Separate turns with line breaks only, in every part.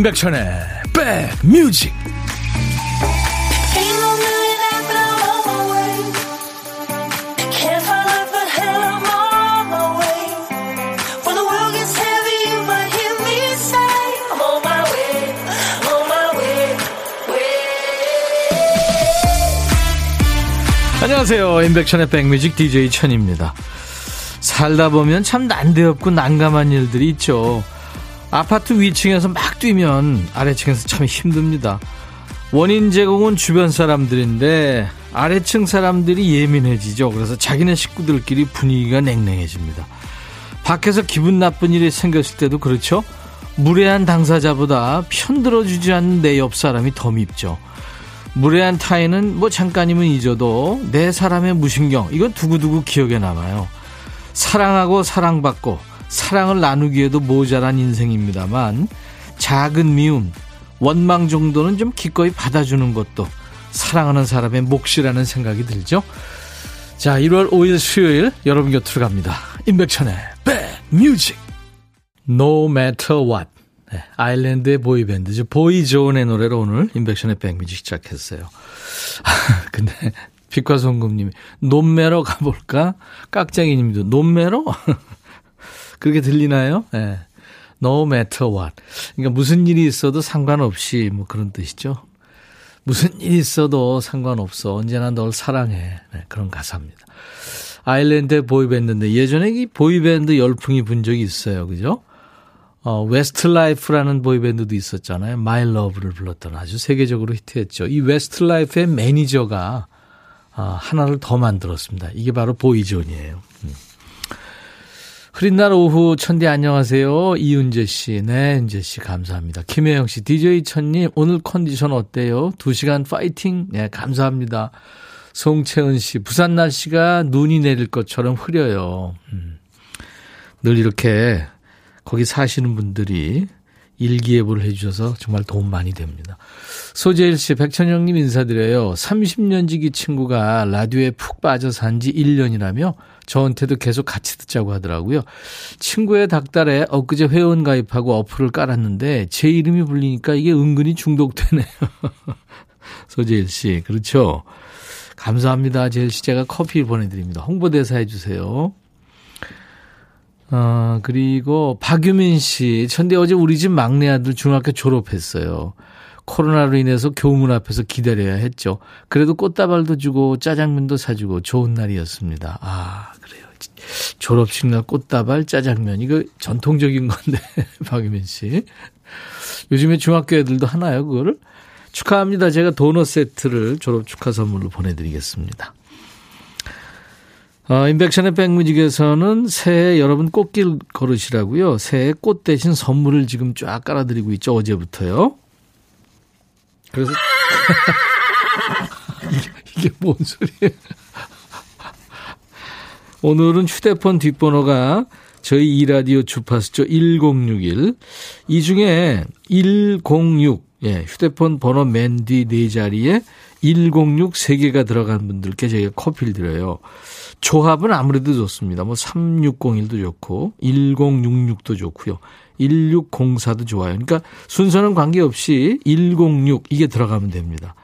임백천의 백뮤직. 안녕하세요. 임백천의 백뮤직 DJ 천입니다. 살다 보면 참 난데없고 난감한 일들이 있죠 아파트 위층에서 막 뛰면 아래층에서 참 힘듭니다. 원인 제공은 주변 사람들인데 아래층 사람들이 예민해지죠. 그래서 자기네 식구들끼리 분위기가 냉랭해집니다. 밖에서 기분 나쁜 일이 생겼을 때도 그렇죠. 무례한 당사자보다 편들어주지 않는 내 옆 사람이 더 밉죠. 무례한 타인은 뭐 잠깐이면 잊어도 내 사람의 무신경 이건 두고두고 기억에 남아요. 사랑하고 사랑받고 사랑을 나누기에도 모자란 인생입니다만 작은 미움, 원망 정도는 좀 기꺼이 받아주는 것도 사랑하는 사람의 몫이라는 생각이 들죠. 자, 1월 5일 수요일 여러분 곁으로 갑니다. 임백천의 백뮤직 No Matter What 네, 아일랜드의 보이밴드죠. 보이존의 노래로 오늘 임백천의 백뮤직 시작했어요. 근데 빛과 소금님이 논매러 가볼까? 깍쟁이님도 논매러? 그렇게 들리나요? 예. 네. No matter what. 그러니까 무슨 일이 있어도 상관없이 뭐 그런 뜻이죠. 무슨 일이 있어도 상관없어. 언제나 널 사랑해. 네, 그런 가사입니다. 아일랜드 보이밴드인데 예전에 이 보이밴드 열풍이 분 적이 있어요. 그죠? 어, 웨스트라이프라는 보이밴드도 있었잖아요. My Love를 불렀던 아주 세계적으로 히트했죠. 이 웨스트라이프의 매니저가 아, 하나를 더 만들었습니다. 이게 바로 보이존이에요. 음. 흐린 날 오후 천디 안녕하세요. 이윤재 씨. 네, 윤재 씨 감사합니다. 김혜영 씨. DJ 천님 오늘 컨디션 어때요? 2시간 파이팅. 네, 감사합니다. 송채은 씨. 부산 날씨가 눈이 내릴 것처럼 흐려요. 음. 늘 이렇게 거기 사시는 분들이 일기예보를 해주셔서 정말 도움 많이 됩니다. 소재일 씨, 백천영님 인사드려요. 30년 지기 친구가 라디오에 푹 빠져 산 지 1년이라며 저한테도 계속 같이 듣자고 하더라고요. 친구의 닭달에 엊그제 회원 가입하고 어플을 깔았는데 제 이름이 불리니까 이게 은근히 중독되네요. 소재일 씨, 그렇죠. 감사합니다. 제일 씨 제가 커피 보내드립니다. 홍보대사 해주세요. 어, 그리고 박유민 씨. 천대 어제 우리 집 막내 아들 중학교 졸업했어요. 코로나로 인해서 교문 앞에서 기다려야 했죠. 그래도 꽃다발도 주고 짜장면도 사주고 좋은 날이었습니다. 아, 그래요. 졸업식 날 꽃다발, 짜장면. 이거 전통적인 건데, 박유민 씨. 요즘에 중학교 애들도 하나요, 그거를? 축하합니다. 제가 도넛 세트를 졸업 축하 선물로 보내드리겠습니다. 어, 인백션의 백뮤직에서는 새해 여러분 꽃길 걸으시라고요. 새해 꽃 대신 선물을 지금 쫙 깔아드리고 있죠. 어제부터요. 그래서 이게, 이게 뭔 소리예요? 오늘은 휴대폰 뒷번호가 저희 이라디오 주파수죠. 1061. 이 중에 106, 예, 휴대폰 번호 맨 뒤 네 자리에 106 3개가 들어간 분들께 저희가 커피를 드려요. 조합은 아무래도 좋습니다. 뭐 3601도 좋고 1066도 좋고요. 1604도 좋아요. 그러니까 순서는 관계없이 106 이게 들어가면 됩니다.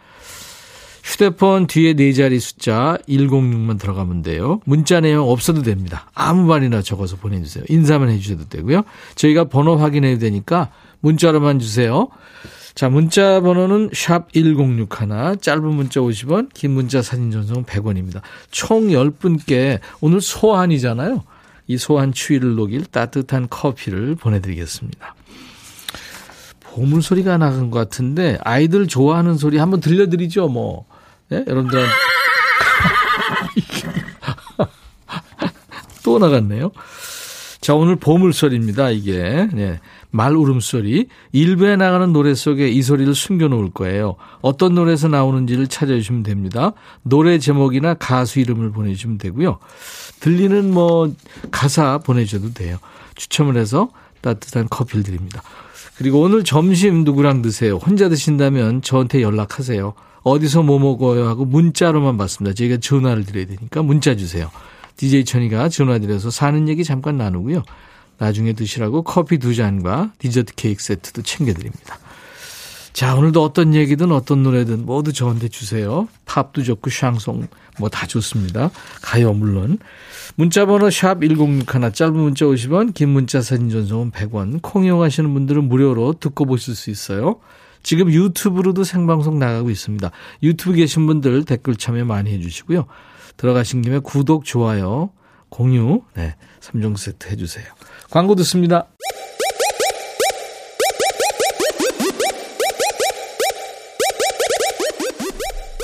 휴대폰 뒤에 네 자리 숫자 106만 들어가면 돼요. 문자 내용 없어도 됩니다. 아무 말이나 적어서 보내주세요. 인사만 해주셔도 되고요. 저희가 번호 확인해야 되니까 문자로만 주세요. 자, 문자 번호는 샵 1061, 짧은 문자 50원, 긴 문자 사진 전송 100원입니다. 총 10분께 오늘 소환이잖아요. 이 소환 추위를 녹일 따뜻한 커피를 보내드리겠습니다. 보물 소리가 나간 것 같은데 아이들 좋아하는 소리 한번 들려드리죠, 뭐. 예? 여러분들. 또 나갔네요. 자, 오늘 보물 소리입니다, 이게. 네. 말 울음소리. 일부에 나가는 노래 속에 이 소리를 숨겨놓을 거예요. 어떤 노래에서 나오는지를 찾아주시면 됩니다. 노래 제목이나 가수 이름을 보내주시면 되고요. 들리는 뭐 가사 보내주셔도 돼요. 추첨을 해서 따뜻한 커피를 드립니다. 그리고 오늘 점심 누구랑 드세요? 혼자 드신다면 저한테 연락하세요. 어디서 뭐 먹어요? 하고 문자로만 받습니다. 저희가 전화를 드려야 되니까 문자 주세요. DJ 천이가 전화 드려서 사는 얘기 잠깐 나누고요. 나중에 드시라고 커피 두 잔과 디저트 케이크 세트도 챙겨드립니다. 자, 오늘도 어떤 얘기든 어떤 노래든 모두 저한테 주세요. 팝도 좋고 샹송 뭐 다 좋습니다. 가요 물론. 문자 번호 샵 1061, 짧은 문자 50원, 긴 문자 사진 전송은 100원. 콩 이용하시는 분들은 무료로 듣고 보실 수 있어요. 지금 유튜브로도 생방송 나가고 있습니다. 유튜브 계신 분들 댓글 참여 많이 해 주시고요. 들어가신 김에 구독, 좋아요, 공유, 네, 3종 세트 해 주세요. 광고 듣습니다.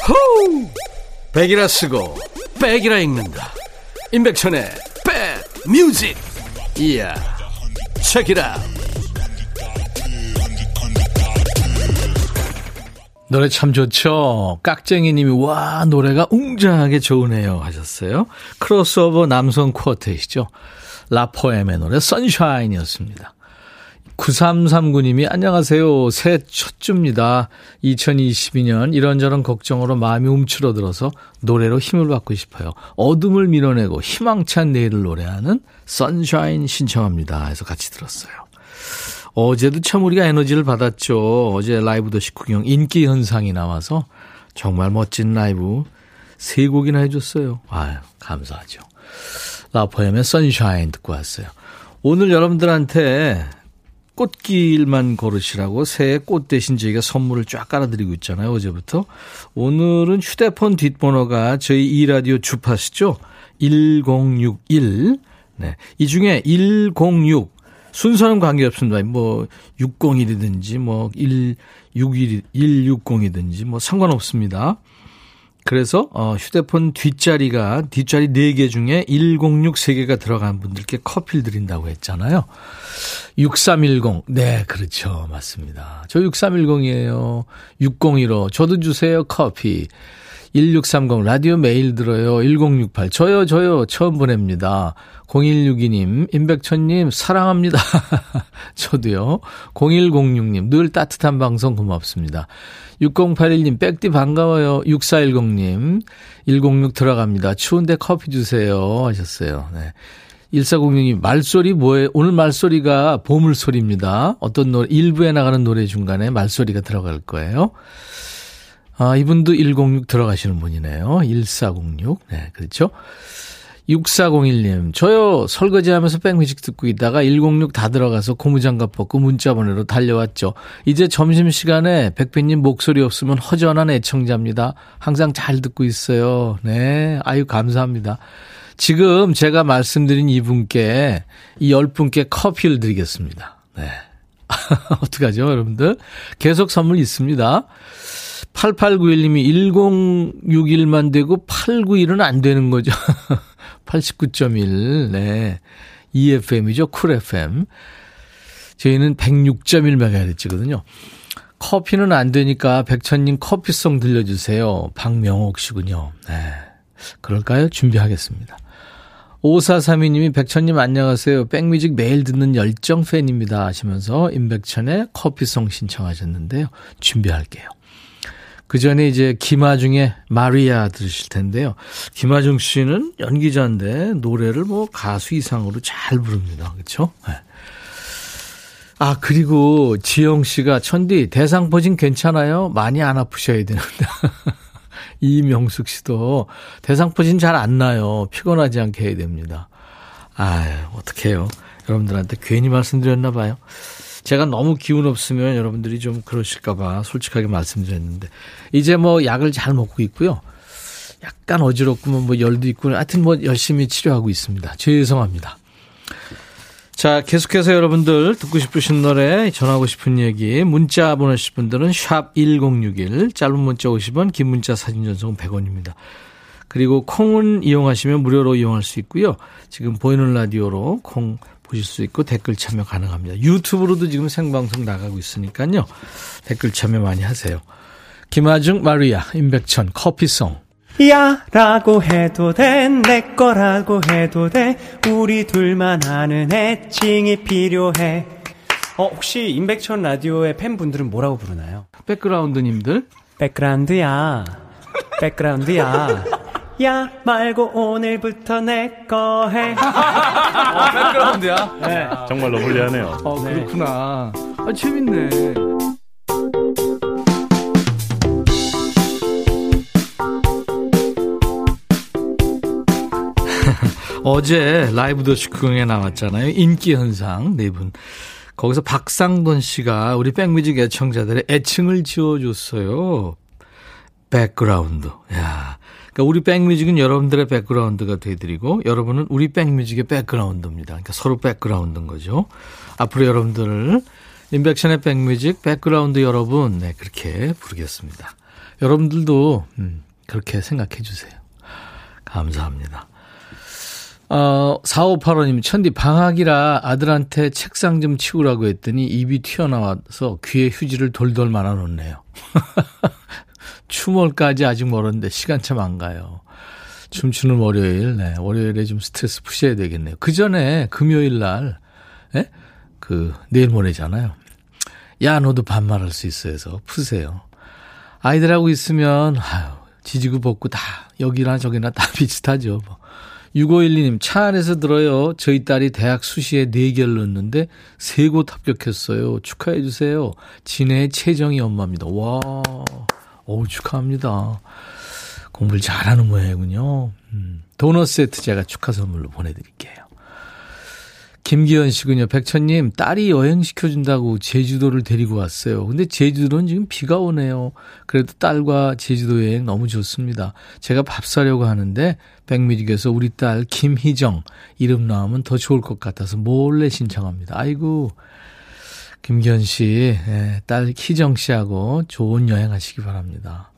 호우! 백이라 쓰고 백이라 읽는다. 임백천의 백 뮤직. 이야. 책이라. 노래 참 좋죠. 깍쟁이님이 와 노래가 웅장하게 좋으네요 하셨어요. 크로스오버 남성 quartet이죠. 라포엠의 노래 Sunshine이었습니다. 9339님이 안녕하세요. 새해 첫 주입니다. 2022년 이런저런 걱정으로 마음이 움츠러들어서 노래로 힘을 받고 싶어요. 어둠을 밀어내고 희망찬 내일을 노래하는 Sunshine 신청합니다. 해서 같이 들었어요. 어제도 참 우리가 에너지를 받았죠. 어제 라이브 도시 구경 인기 현상이 나와서 정말 멋진 라이브 세 곡이나 해줬어요. 아유, 감사하죠. 라포엠의 선샤인 듣고 왔어요. 오늘 여러분들한테 꽃길만 걸으시라고 새해 꽃 대신 저희가 선물을 쫙 깔아드리고 있잖아요. 어제부터. 오늘은 휴대폰 뒷번호가 저희 이라디오 주파시죠. 1061. 네. 이 중에 106. 순서는 관계없습니다. 뭐 601이든지 뭐 161, 160이든지 뭐 상관없습니다. 그래서 어 휴대폰 뒷자리가 뒷자리 4개 중에 106 3개가 들어간 분들께 커피를 드린다고 했잖아요. 6310. 네, 그렇죠. 맞습니다. 저 6310이에요. 6015. 저도 주세요. 커피. 1630 라디오 메일 들어요. 1068 저요 저요 처음 보냅니다. 0162님 임백천님 사랑합니다. 저도요. 0106님 늘 따뜻한 방송 고맙습니다. 6081님 백디 반가워요. 6410님 106 들어갑니다. 추운데 커피 주세요 하셨어요. 네. 1406님 말소리 뭐예요? 오늘 말소리가 보물소리입니다. 어떤 노래 일부에 나가는 노래 중간에 말소리가 들어갈 거예요. 아, 이분도 106 들어가시는 분이네요. 1406. 네, 그렇죠. 6401님, 저요, 설거지 하면서 백뮤직 듣고 있다가 106 다 들어가서 고무장갑 벗고 문자 보내러 달려왔죠. 이제 점심시간에 백배님 목소리 없으면 허전한 애청자입니다. 항상 잘 듣고 있어요. 네, 아유, 감사합니다. 지금 제가 말씀드린 이분께, 이 10분께 커피를 드리겠습니다. 네. 어떡하죠, 여러분들? 계속 선물 있습니다. 8891님이 1061만 되고 891은 안 되는 거죠. 89.1. 네. EFM이죠. 쿨 FM. 저희는 106.1MHz거든요. 커피는 안 되니까 백천님 커피송 들려주세요. 박명옥 씨군요. 네. 그럴까요? 준비하겠습니다. 5432님이 백천님 안녕하세요. 백뮤직 매일 듣는 열정 팬입니다. 하시면서 임백천의 커피송 신청하셨는데요. 준비할게요. 그 전에 이제 김아중의 마리아 들으실 텐데요. 김아중 씨는 연기자인데 노래를 뭐 가수 이상으로 잘 부릅니다. 그렇죠? 네. 아, 그리고 지영 씨가 천디 대상포진 괜찮아요? 많이 안 아프셔야 되는데. 이명숙 씨도 대상포진 잘 안 나요. 피곤하지 않게 해야 됩니다. 아유, 어떡해요. 여러분들한테 괜히 말씀드렸나 봐요. 제가 너무 기운 없으면 여러분들이 좀 그러실까봐 솔직하게 말씀드렸는데 이제 뭐 약을 잘 먹고 있고요. 약간 어지럽고 뭐 열도 있고 하여튼 뭐 열심히 치료하고 있습니다. 죄송합니다. 자, 계속해서 여러분들 듣고 싶으신 노래, 전하고 싶은 얘기, 문자 보내실 분들은 샵 1061, 짧은 문자 50원, 긴 문자 사진 전송은 100원입니다. 그리고 콩은 이용하시면 무료로 이용할 수 있고요. 지금 보이는 라디오로 콩 보실 수 있고 댓글 참여 가능합니다. 유튜브로도 지금 생방송 나가고 있으니까요. 댓글 참여 많이 하세요. 김아중, 마리아, 임백천, 커피송.
야 라고 해도 돼 내 거라고 해도 돼 우리 둘만 아는 애칭이 필요해 어 혹시 임백천 라디오의 팬분들은 뭐라고 부르나요?
백그라운드님들
백그라운드야 백그라운드야 야 말고 오늘부터 내 거 해. 어,
백그라운드야?
네. 정말 러블리하네요.
어, 그렇구나. 아, 재밌네. 어제 라이브 도시 구경에 나왔잖아요. 인기 현상 네 분. 거기서 박상돈 씨가 우리 백뮤직 애청자들의 애칭을 지어줬어요. 백그라운드. 야. 그러니까 우리 백뮤직은 여러분들의 백그라운드가 되드리고 여러분은 우리 백뮤직의 백그라운드입니다. 그러니까 서로 백그라운드인 거죠. 앞으로 여러분들을 임백천의 백뮤직 백그라운드 여러분 네 그렇게 부르겠습니다. 여러분들도 음, 그렇게 생각해 주세요. 감사합니다. 어, 4585님, 천디 방학이라 아들한테 책상 좀 치우라고 했더니 입이 튀어나와서 귀에 휴지를 돌돌 말아 놓네요. 추월까지 아직 멀었는데 시간 참 안 가요. 춤추는 월요일, 네. 월요일에 좀 스트레스 푸셔야 되겠네요. 그 전에 금요일 날, 예? 그, 내일 모레잖아요. 야, 너도 반말할 수 있어 해서 푸세요. 아이들하고 있으면, 아유, 지지고 볶고 다, 여기나 저기나 다 비슷하죠. 뭐. 6512님, 차 안에서 들어요. 저희 딸이 대학 수시에 4개를 넣었는데, 3곳 합격했어요. 축하해주세요. 진해의 최정희 엄마입니다. 와. 어우, 축하합니다. 공부를 잘하는 모양이군요. 음, 도넛 세트 제가 축하 선물로 보내드릴게요. 김기현 씨군요. 백천님, 딸이 여행시켜준다고 제주도를 데리고 왔어요. 근데 제주도는 지금 비가 오네요. 그래도 딸과 제주도 여행 너무 좋습니다. 제가 밥 사려고 하는데, 백뮤직에서 우리 딸 김희정 이름 나오면 더 좋을 것 같아서 몰래 신청합니다. 아이고, 김기현 씨, 예, 딸 희정 씨하고 좋은 여행 하시기 바랍니다.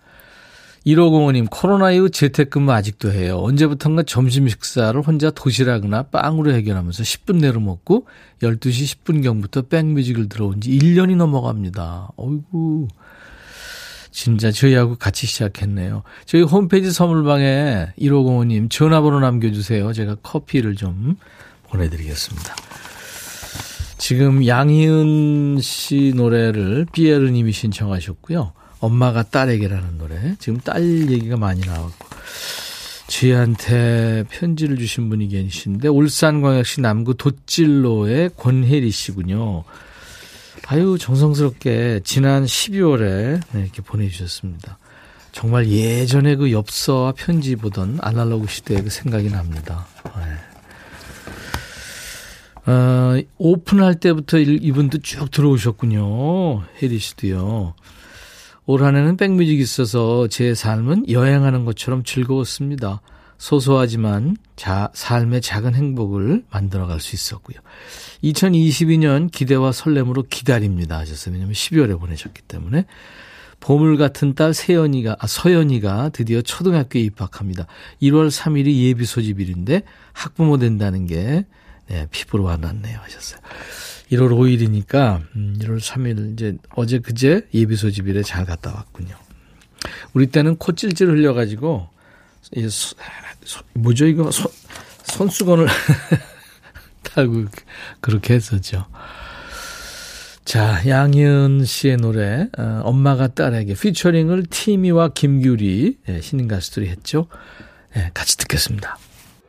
1505님, 코로나 이후 재택근무 아직도 해요. 언제부턴가 점심 식사를 혼자 도시락이나 빵으로 해결하면서 10분 내로 먹고 12시 10분경부터 백뮤직을 들어온 지 1년이 넘어갑니다. 어이구. 진짜 저희하고 같이 시작했네요. 저희 홈페이지 선물방에 1505님 전화번호 남겨주세요. 제가 커피를 좀 보내드리겠습니다. 지금 양희은 씨 노래를 삐에르 님이 신청하셨고요. 엄마가 딸에게라는 노래. 지금 딸 얘기가 많이 나왔고. 저희한테 편지를 주신 분이 계신데 울산광역시 남구 돛질로의 권혜리 씨군요. 아유 정성스럽게 지난 12월에 네, 이렇게 보내주셨습니다. 정말 예전에 그 엽서와 편지 보던 아날로그 시대의 그 생각이 납니다. 네. 어, 오픈할 때부터 이분도 쭉 들어오셨군요. 혜리 씨도요. 올 한해는 백뮤직 있어서 제 삶은 여행하는 것처럼 즐거웠습니다. 소소하지만 자, 삶의 작은 행복을 만들어갈 수 있었고요. 2022년 기대와 설렘으로 기다립니다 하셨어요. 왜냐면 12월에 보내셨기 때문에. 보물 같은 딸 세연이가, 아, 서연이가 드디어 초등학교에 입학합니다. 1월 3일이 예비 소집일인데 학부모 된다는 게 네, 피부로 와닿네요 하셨어요. 1월 5일이니까 음, 1월 3일 이제 어제 그제 예비 소집일에 잘 갔다 왔군요. 우리 때는 코 찔찔 흘려가지고 이 소, 소, 뭐죠 이거 소, 손수건을 달고 그렇게 했었죠. 자, 양현 씨의 노래 어, 엄마가 딸에게 피처링을 티미와 김규리 네, 신인 가수들이 했죠. 네, 같이 듣겠습니다.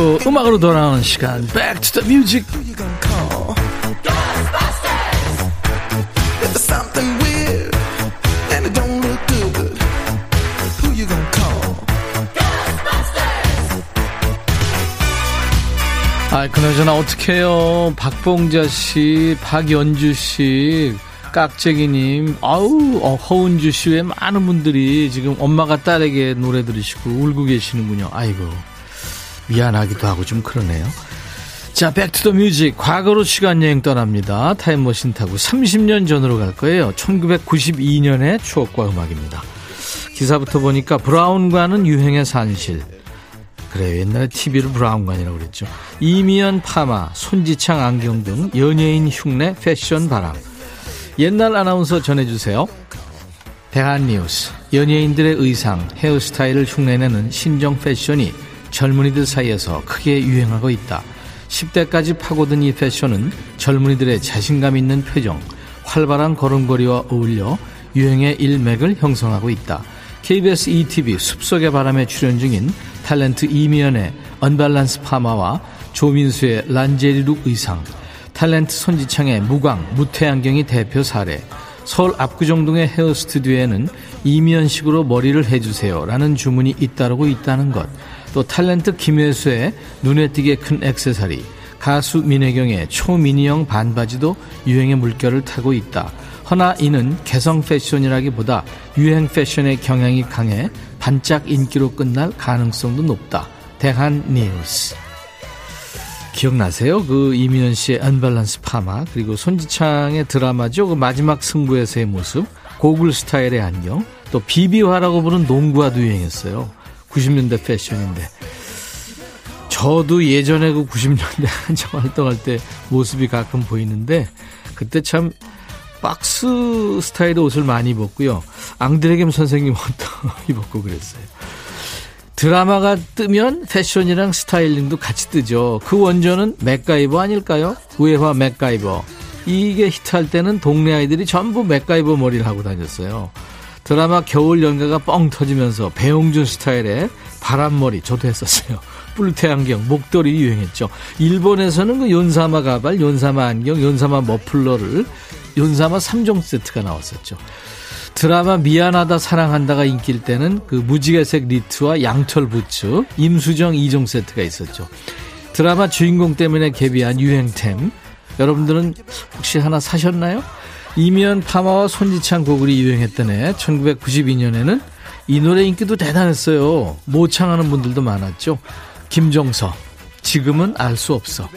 찍고 음악으로 돌아오는 시간 Back to the Music 아, 그나저나 어떡해요. 박봉자 씨, 박연주 씨, 깍재기님, 아우, 어, 허은주 씨 외 많은 분들이 지금 엄마가 딸에게 노래 들으시고 울고 계시는군요. 아이고, 미안하기도 하고 좀 그러네요. 자, Back to the Music. 과거로 시간여행 떠납니다. 타임머신 타고 30년 전으로 갈 거예요. 1992년의 추억과 음악입니다. 기사부터 보니까 브라운관은 유행의 산실. 그래요. 옛날에 TV를 브라운관이라고 그랬죠. 이미연 파마, 손지창 안경 등 연예인 흉내 패션 바람. 옛날 아나운서 전해주세요. 대한 뉴스. 연예인들의 의상, 헤어스타일을 흉내내는 신종 패션이 젊은이들 사이에서 크게 유행하고 있다. 10대까지 파고든 이 패션은 젊은이들의 자신감 있는 표정, 활발한 걸음걸이와 어울려 유행의 일맥을 형성하고 있다. KBS ETV 숲속의 바람에 출연 중인 탤런트 이미연의 언밸런스 파마와 조민수의 란제리룩 의상, 탤런트 손지창의 무광, 무태안경이 대표 사례, 서울 압구정동의 헤어 스튜디오에는 이미연식으로 머리를 해주세요 라는 주문이 잇따르고 있다는 것, 또 탤런트 김혜수의 눈에 띄게 큰 액세서리, 가수 민혜경의 초미니형 반바지도 유행의 물결을 타고 있다. 허나 이는 개성 패션이라기보다 유행 패션의 경향이 강해 반짝 인기로 끝날 가능성도 높다. 대한 뉴스. 기억나세요? 그 이민현 씨의 언밸런스 파마 그리고 손지창의 드라마죠. 그 마지막 승부에서의 모습 고글 스타일의 안경 또 비비화라고 부른 농구화도 유행했어요. 90년대 패션인데 저도 예전에 그 90년대 한참 활동할 때 모습이 가끔 보이는데 그때 참 박스 스타일의 옷을 많이 입었고요. 앙드레겜 선생님 옷도 입었고 그랬어요. 드라마가 뜨면 패션이랑 스타일링도 같이 뜨죠. 그 원조는 맥가이버 아닐까요? 우에화 맥가이버. 이게 히트할 때는 동네 아이들이 전부 맥가이버 머리를 하고 다녔어요. 드라마 겨울 연가가 뻥 터지면서 배용준 스타일의 바람머리 저도 했었어요. 뿔테 안경, 목도리 유행했죠. 일본에서는 그 연사마 가발, 연사마 안경, 연사마 머플러를 연사마 3종 세트가 나왔었죠. 드라마 미안하다 사랑한다가 인기일 때는 그 무지개색 니트와 양털 부츠, 임수정 2종 세트가 있었죠. 드라마 주인공 때문에 개비한 유행템. 여러분들은 혹시 하나 사셨나요? 이면 파마와 손지창 고글이 유행했던 해 1992년에는 이 노래 인기도 대단했어요. 모창하는 분들도 많았죠. 김종서 지금은 알 수 없어.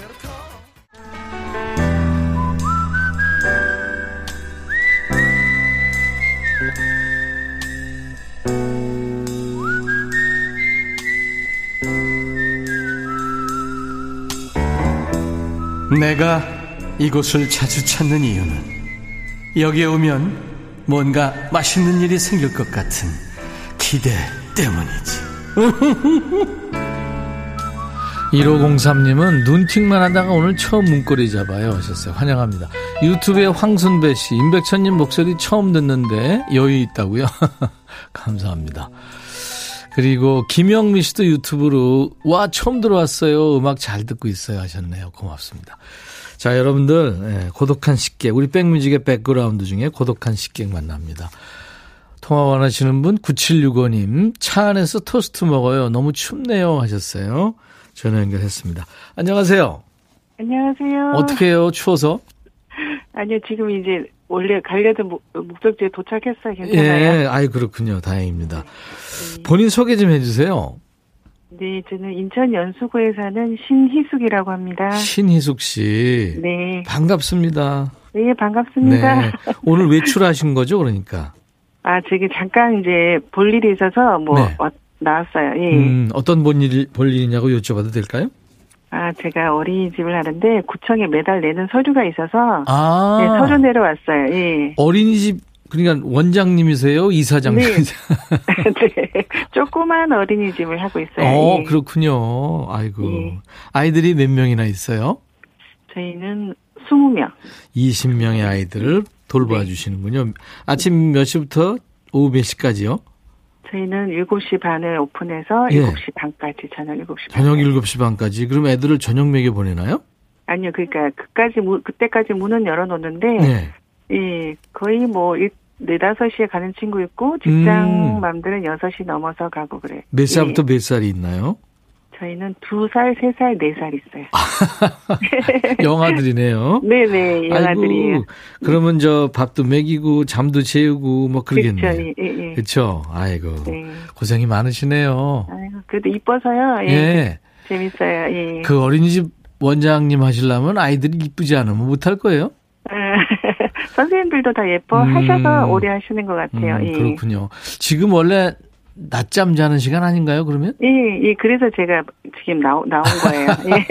내가 이곳을 자주 찾는 이유는 여기에 오면 뭔가 맛있는 일이 생길 것 같은 기대 때문이지.
1503님은 눈팅만 하다가 오늘 처음 문고리 잡아요 하셨어요. 환영합니다. 유튜브에 황순배 씨, 임백천님 목소리 처음 듣는데 여유 있다고요? 감사합니다. 그리고 김영미 씨도 유튜브로 와 처음 들어왔어요. 음악 잘 듣고 있어요 하셨네요. 고맙습니다. 자 여러분들 예, 고독한 식객 우리 백뮤직의 백그라운드 중에 고독한 식객 만납니다. 통화 원하시는 분 9765님 차 안에서 토스트 먹어요. 너무 춥네요 하셨어요. 전화 연결했습니다. 안녕하세요.
안녕하세요.
어떻게 해요? 추워서?
아니요, 지금 이제 원래 가려던 목적지에 도착했어요. 괜찮아요?
예, 아이 그렇군요. 다행입니다. 네. 본인 소개 좀 해주세요.
네, 저는 인천 연수구에 사는 신희숙이라고 합니다.
신희숙 씨.
네.
반갑습니다.
네, 반갑습니다. 네.
오늘 외출하신 거죠, 그러니까?
아, 저기 잠깐 이제 볼 일이 있어서 뭐 네. 나왔어요. 예.
음, 어떤 본 일, 볼 일이냐고 여쭤봐도 될까요?
아, 제가 어린이집을 하는데 구청에 매달 내는 서류가 있어서 아. 네, 서류 내려왔어요. 예.
어린이집 그러니까 원장님이세요? 이사장님이세요?
네. 네. 조그만 어린이집을 하고 있어요.
어, 예. 그렇군요. 아이고. 예. 아이들이 몇 명이나 있어요?
저희는 20명.
20명의 아이들을 돌봐 네. 주시는군요. 아침 몇 시부터 오후 몇 시까지요?
저희는 7시 반에 오픈해서 예. 7시 반까지, 저녁 7시 반.
저녁 7시 반까지. 그럼 애들을 저녁 먹여 보내나요?
아니요, 그러니까 그까지 그때까지 문은 열어놓는데, 네. 예, 거의 뭐 4, 5시에 가는 친구 있고 직장 맘들은 음. 6시 넘어서 가고 그래.
몇 살부터 예. 몇 살이 있나요?
저희는 두 살, 세 살, 네살 있어요.
영아들이네요.
네네, 영아들이에요. 아이고,
그러면 저 밥도 먹이고 잠도 재우고 뭐 그러겠네요. 그렇죠. 예, 예. 그렇죠. 아이고 네. 고생이 많으시네요.
아이고, 그래도 이뻐서요. 예. 예. 재밌어요. 예.
그 어린이집 원장님 하시려면 아이들이 이쁘지 않으면 못할 거예요?
선생님들도 다 예뻐 음. 하셔서 오래 하시는 것 같아요. 음,
예. 그렇군요. 지금 원래 낮잠 자는 시간 아닌가요, 그러면?
예, 예, 그래서 제가 지금 나오, 나온 거예요. 예.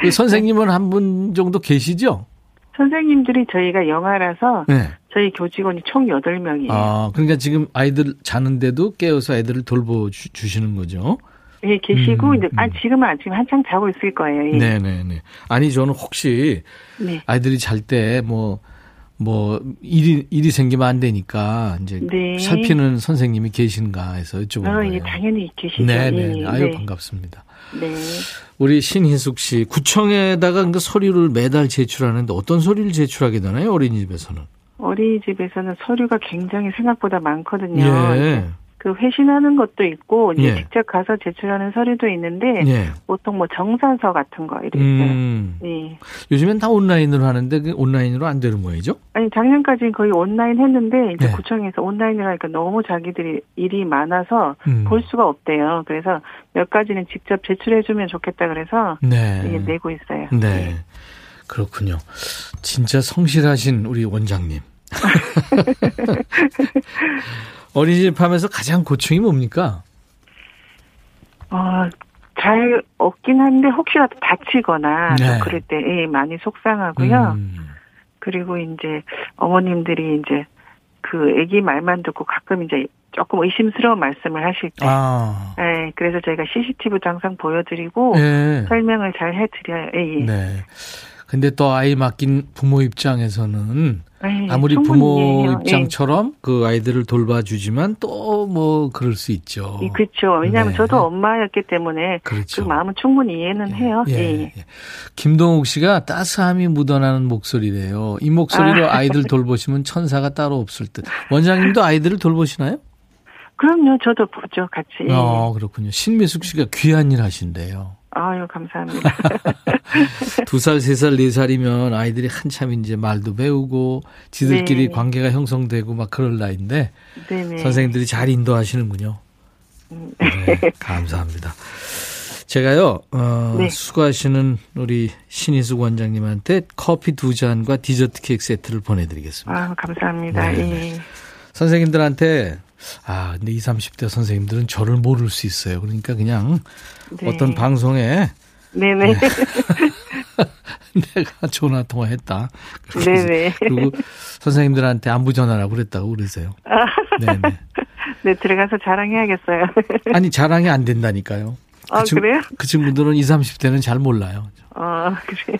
그 선생님은 한 분 정도 계시죠?
선생님들이 저희가 영화라서 네. 저희 교직원이 총 8명이에요.
아, 그러니까 지금 아이들 자는데도 깨워서 아이들을 돌보주시는 거죠?
예, 계시고, 음, 이제, 아, 음. 지금은 지금 한창 자고 있을 거예요.
예. 네네네. 아니, 저는 혹시 네. 아이들이 잘 때 뭐, 뭐, 일이, 일이 생기면 안 되니까, 이제, 네. 살피는 선생님이 계신가 해서 여쭤본 어, 거예요. 예,
당연히 계시죠.
네네. 예, 아유, 네. 반갑습니다. 네. 우리 신희숙 씨, 구청에다가 그 서류를 매달 제출하는데 어떤 서류를 제출하게 되나요, 어린이집에서는?
어린이집에서는 서류가 굉장히 생각보다 많거든요. 예. 그 회신하는 것도 있고 이제 예. 직접 가서 제출하는 서류도 있는데 예. 보통 뭐 정산서 같은 거 이렇게 음.
예. 요즘엔 다 온라인으로 하는데 그 온라인으로 안 되는 모양이죠?
아니 작년까지는 거의 온라인 했는데 이제 예. 구청에서 온라인으로 하니까 너무 자기들이 일이 많아서 음. 볼 수가 없대요. 그래서 몇 가지는 직접 제출해 주면 좋겠다 그래서 네. 내고 있어요.
네. 네. 그렇군요. 진짜 성실하신 우리 원장님. 어린이집 하면서 가장 고충이 뭡니까?
어, 잘 없긴 한데 혹시라도 다치거나 네. 그럴 때 예, 많이 속상하고요. 음. 그리고 이제 어머님들이 이제 그 아기 말만 듣고 가끔 이제 조금 의심스러운 말씀을 하실 때, 아. 네, 그래서 저희가 CCTV 장상 보여드리고 네. 설명을 잘 해드려요. 예, 예. 네.
근데 또 아이 맡긴 부모 입장에서는 네, 아무리 부모 예. 입장처럼 그 아이들을 돌봐주지만 또 뭐 그럴 수 있죠.
예, 그렇죠. 왜냐하면 네. 저도 엄마였기 때문에 그렇죠. 그 마음은 충분히 이해는 예. 해요. 예. 예.
김동욱 씨가 따스함이 묻어나는 목소리래요. 이 목소리로 아. 이들 돌보시면 천사가 따로 없을 듯. 원장님도 아이들을 돌보시나요?
그럼요. 저도 보죠. 같이.
어, 그렇군요. 신미숙 씨가 귀한 일 하신대요.
아유, 감사합니다.
두 살, 세 살, 네 살이면 아이들이 한참 이제 말도 배우고 지들끼리 네. 관계가 형성되고 막 그럴 나이인데 네네. 선생님들이 잘 인도하시는군요. 음. 네, 감사합니다. 제가요, 어, 네. 수고하시는 우리 신희숙 원장님한테 커피 두 잔과 디저트 케이크 세트를 보내드리겠습니다.
아, 감사합니다. 네. 예.
선생님들한테 아, 근데 20, 30대 선생님들은 저를 모를 수 있어요. 그러니까 그냥 네. 어떤 방송에
네네. 네.
내가 전화 통화했다. 네네. 그리고 선생님들한테 안부 전화라고 그랬다고 그러세요. 아. 네네.
네, 들어가서 자랑해야겠어요.
아니, 자랑이 안 된다니까요.
그 아, 친, 그래요?
그 친구들은 20, 30대는 잘 몰라요.
아, 그래요?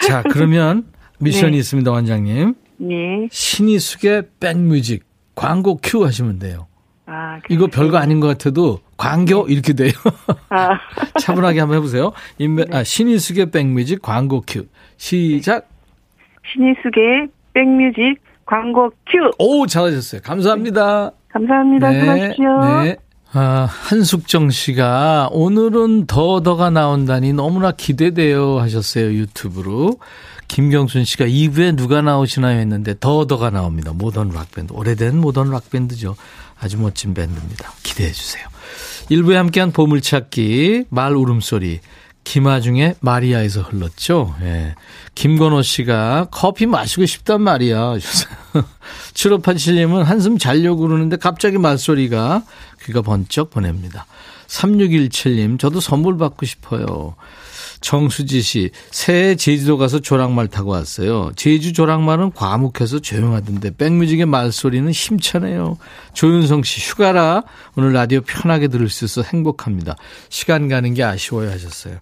자, 그러면 미션이 네. 있습니다, 원장님.
네.
신이숙의 백뮤직 광고 큐 하시면 돼요. 아, 이거 별거 아닌 것 같아도 광고 네. 이렇게 돼요. 아. 차분하게 한번 해보세요. 인베, 네. 아, 신이숙의 백뮤직 광고 큐. 시작.
신이숙의 백뮤직 광고 큐.
오, 잘하셨어요. 감사합니다.
감사합니다. 네. 수고하십시오. 네.
아, 한숙정 씨가 오늘은 더더가 나온다니 너무나 기대돼요 하셨어요. 유튜브로. 김경순 씨가 2부에 누가 나오시나요 했는데 더더가 나옵니다. 모던 락밴드. 오래된 모던 락밴드죠. 아주 멋진 밴드입니다. 기대해 주세요. 1부에 함께한 보물찾기, 말 울음소리, 김아중의 마리아에서 흘렀죠. 예. 김건호 씨가 커피 마시고 싶단 말이야. 7587님은 한숨 자려고 그러는데 갑자기 말소리가 귀가 번쩍 보냅니다. 3617님, 저도 선물 받고 싶어요. 정수지 씨, 새해 제주도 가서 조랑말 타고 왔어요. 제주 조랑말은 과묵해서 조용하던데 백뮤직의 말소리는 힘차네요. 조윤성 씨, 휴가라 오늘 라디오 편하게 들을 수 있어 행복합니다. 시간 가는 게 아쉬워요 하셨어요.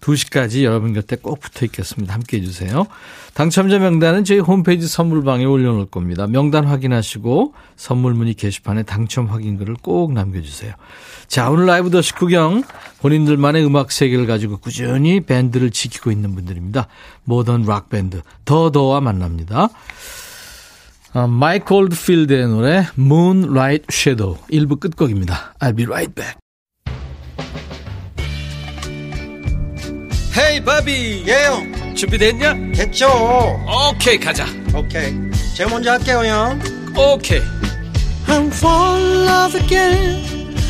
2시까지 여러분 곁에 꼭 붙어 있겠습니다. 함께 해주세요. 당첨자 명단은 저희 홈페이지 선물방에 올려놓을 겁니다. 명단 확인하시고 선물 문의 게시판에 당첨 확인글을 꼭 남겨주세요. 자, 오늘 라이브 더시 구경 본인들만의 음악 세계를 가지고 꾸준히 밴드를 지키고 있는 분들입니다. 모던 락 밴드 더더와 만납니다. 어, 마이크 올드필드의 노래 Moonlight Shadow 1부 끝곡입니다. I'll be right back. 헤이 바비
예영
준비됐냐?
됐죠
오케이 가자
오케이 제가 먼저 할게요 형
오케이
I'm fall in love again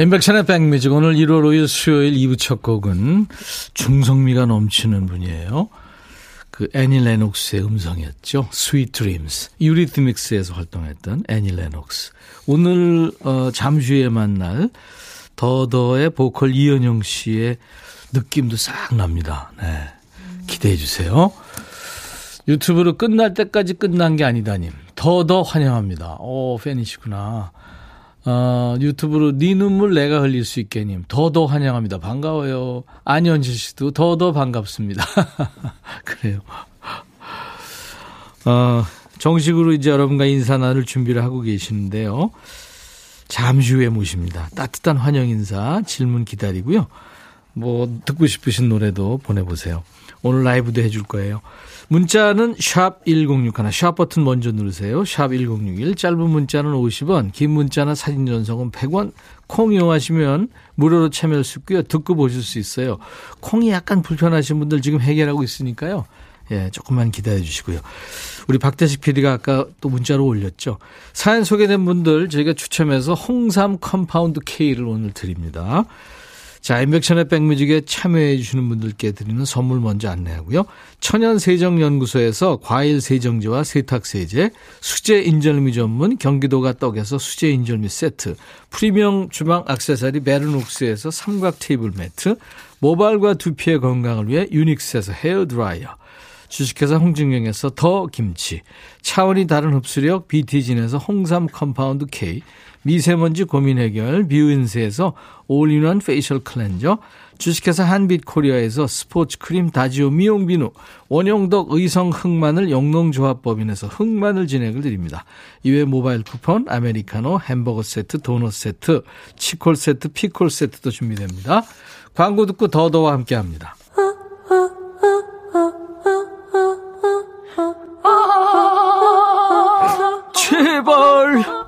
인백션의 백뮤직 오늘 1월 5일 수요일 2부 첫 곡은 중성미가 넘치는 분이에요. 그 애니 레녹스의 음성이었죠. Sweet Dreams. 유리트믹스에서 활동했던 애니 레녹스. 오늘 어, 잠시 후에 만날 더더의 보컬 이현영 씨의 느낌도 싹 납니다. 네. 기대해 주세요. 유튜브로 끝날 때까지 끝난 게 아니다님. 더더 환영합니다. 오, 팬이시구나. 어, 유튜브로 네 눈물 내가 흘릴 수 있게님 더더 환영합니다. 반가워요. 안현실 씨도 더더 반갑습니다. 그래요. 어, 정식으로 이제 여러분과 인사 나눌 준비를 하고 계시는데요. 잠시 후에 모십니다. 따뜻한 환영 인사, 질문 기다리고요. 뭐 듣고 싶으신 노래도 보내보세요. 오늘 라이브도 해줄 거예요. 문자는 샵 1061, 샵 버튼 먼저 누르세요. 샵 1061, 짧은 문자는 50원, 긴 문자나 사진 전송은 100원, 콩 이용하시면 무료로 참여할 수 있고요. 듣고 보실 수 있어요. 콩이 약간 불편하신 분들 지금 해결하고 있으니까요. 예, 조금만 기다려 주시고요. 우리 박대식 PD가 아까 또 문자로 올렸죠. 사연 소개된 분들 저희가 추첨해서 홍삼 컴파운드 K를 오늘 드립니다. 자, 임백천의 백뮤직에 참여해 주시는 분들께 드리는 선물 먼저 안내하고요. 천연세정연구소에서 과일 세정제와 세탁세제, 수제 인절미 전문 경기도가 떡에서 수제 인절미 세트, 프리미엄 주방 악세사리 베르녹스에서 삼각 테이블 매트, 모발과 두피의 건강을 위해 유닉스에서 헤어 드라이어, 주식회사 홍진경에서 더 김치, 차원이 다른 흡수력 BT진에서 홍삼 컴파운드 K, 미세먼지 고민 해결 뷰인스에서 all-in-one facial cleanser, 주식회사 한빛코리아에서 스포츠 크림 다지오 미용 비누, 원용덕 의성 흑마늘 영농조합법인에서 흑마늘 진액을 드립니다. 이외 모바일 쿠폰, 아메리카노, 햄버거 세트, 도넛 세트, 치콜 세트, 피콜 세트도 준비됩니다. 광고 듣고 더더와 함께합니다. 제발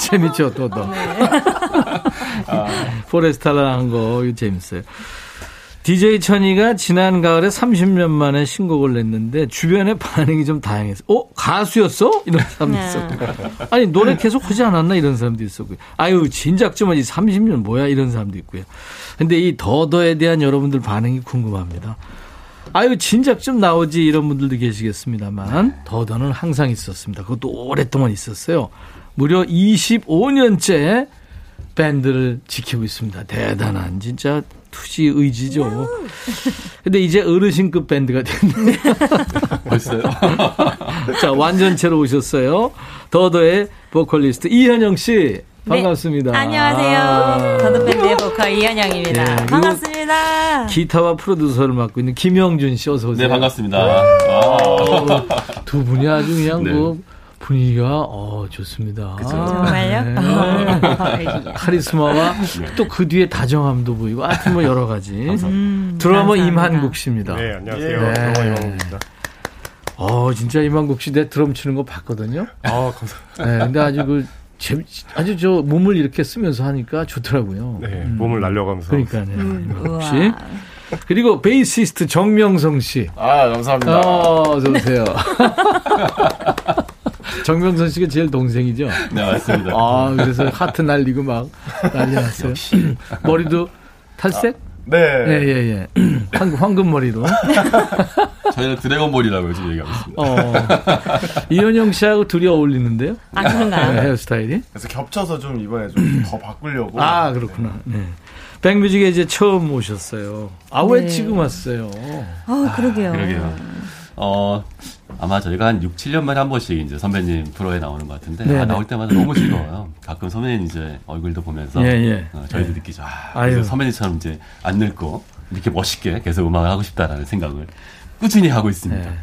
재밌죠, 또, 또. 포레스탈라 한 거, 이거 재밌어요. DJ 천이가 지난 가을에 30년 만에 신곡을 냈는데 주변의 반응이 좀 다양했어. 어? 가수였어? 이런 사람도
네.
있었고. 아니, 노래 계속 하지 않았나? 이런 사람도 있었고요. 아유, 진작 좀 하지. 30년 뭐야? 이런 사람도 있고요. 근데 이 더더에 대한 여러분들 반응이 궁금합니다. 아유, 진작 좀 나오지. 이런 분들도 계시겠습니다만, 더더는 항상 있었습니다. 그것도 오랫동안 있었어요. 무려 25년째 밴드를 지키고 있습니다. 대단한 진짜 투시 의지죠. 근데 이제 어르신급 밴드가 됐네.
벌써요?
자, 완전체로 오셨어요. 더더의 보컬리스트 이현영 씨. 반갑습니다.
네, 안녕하세요.
아.
더더밴드의 보컬 이현영입니다.
예, 그리고
반갑습니다.
기타와 프로듀서를 맡고 있는 김영준 씨 어서 오세요.
네, 반갑습니다. 아.
어, 두 분이 아주 그냥
네.
뭐 분위기가 어 좋습니다. 아,
정말요?
네.
어,
카리스마와 또 그 뒤에 다정함도 보이고 하여튼 뭐 여러 가지. 드러머
감사합니다.
임한국 씨입니다.
네, 안녕하세요.
네.
드러머 이영입니다.
어 진짜 임한국 씨 내 드럼 치는 거 봤거든요.
아, 감사합니다.
네, 근데 아주 그 재밌, 아주 저 몸을 이렇게 쓰면서 하니까 좋더라고요.
네, 몸을 날려가면서.
그러니까요, 씨.
우와.
그리고 베이시스트 정명성 씨.
아, 감사합니다.
어, 어서 오세요. 정명성 씨가 제일 동생이죠.
네, 맞습니다.
아, 그래서 하트 날리고 막 난리 났어요. 머리도 탈색?
네.
예, 예, 예. 황금, 황금 머리로.
저희는 드래곤볼이라고 요즘 얘기하고 있습니다.
어. 이현영 씨하고 둘이 어울리는데요?
아, 그런가요?
네, 헤어스타일이?
그래서 겹쳐서 좀 이번에 좀 더 바꾸려고.
아, 그렇구나. 네. 백뮤직에 이제 처음 오셨어요. 아, 왜
네.
지금 왔어요?
아, 그러게요.
그러게요. 어, 아마 저희가 한 6, 7년 만에 한 번씩 이제 선배님 프로에 나오는 것 같은데,
네네.
아, 나올 때마다 너무 즐거워요. 가끔 선배님 이제 얼굴도 보면서,
예, 예.
어, 저희도
예.
느끼죠. 아. 그래서 선배님처럼 이제 안 늙고, 이렇게 멋있게 계속 음악을 하고 싶다라는 생각을 꾸준히 하고 있습니다.
네.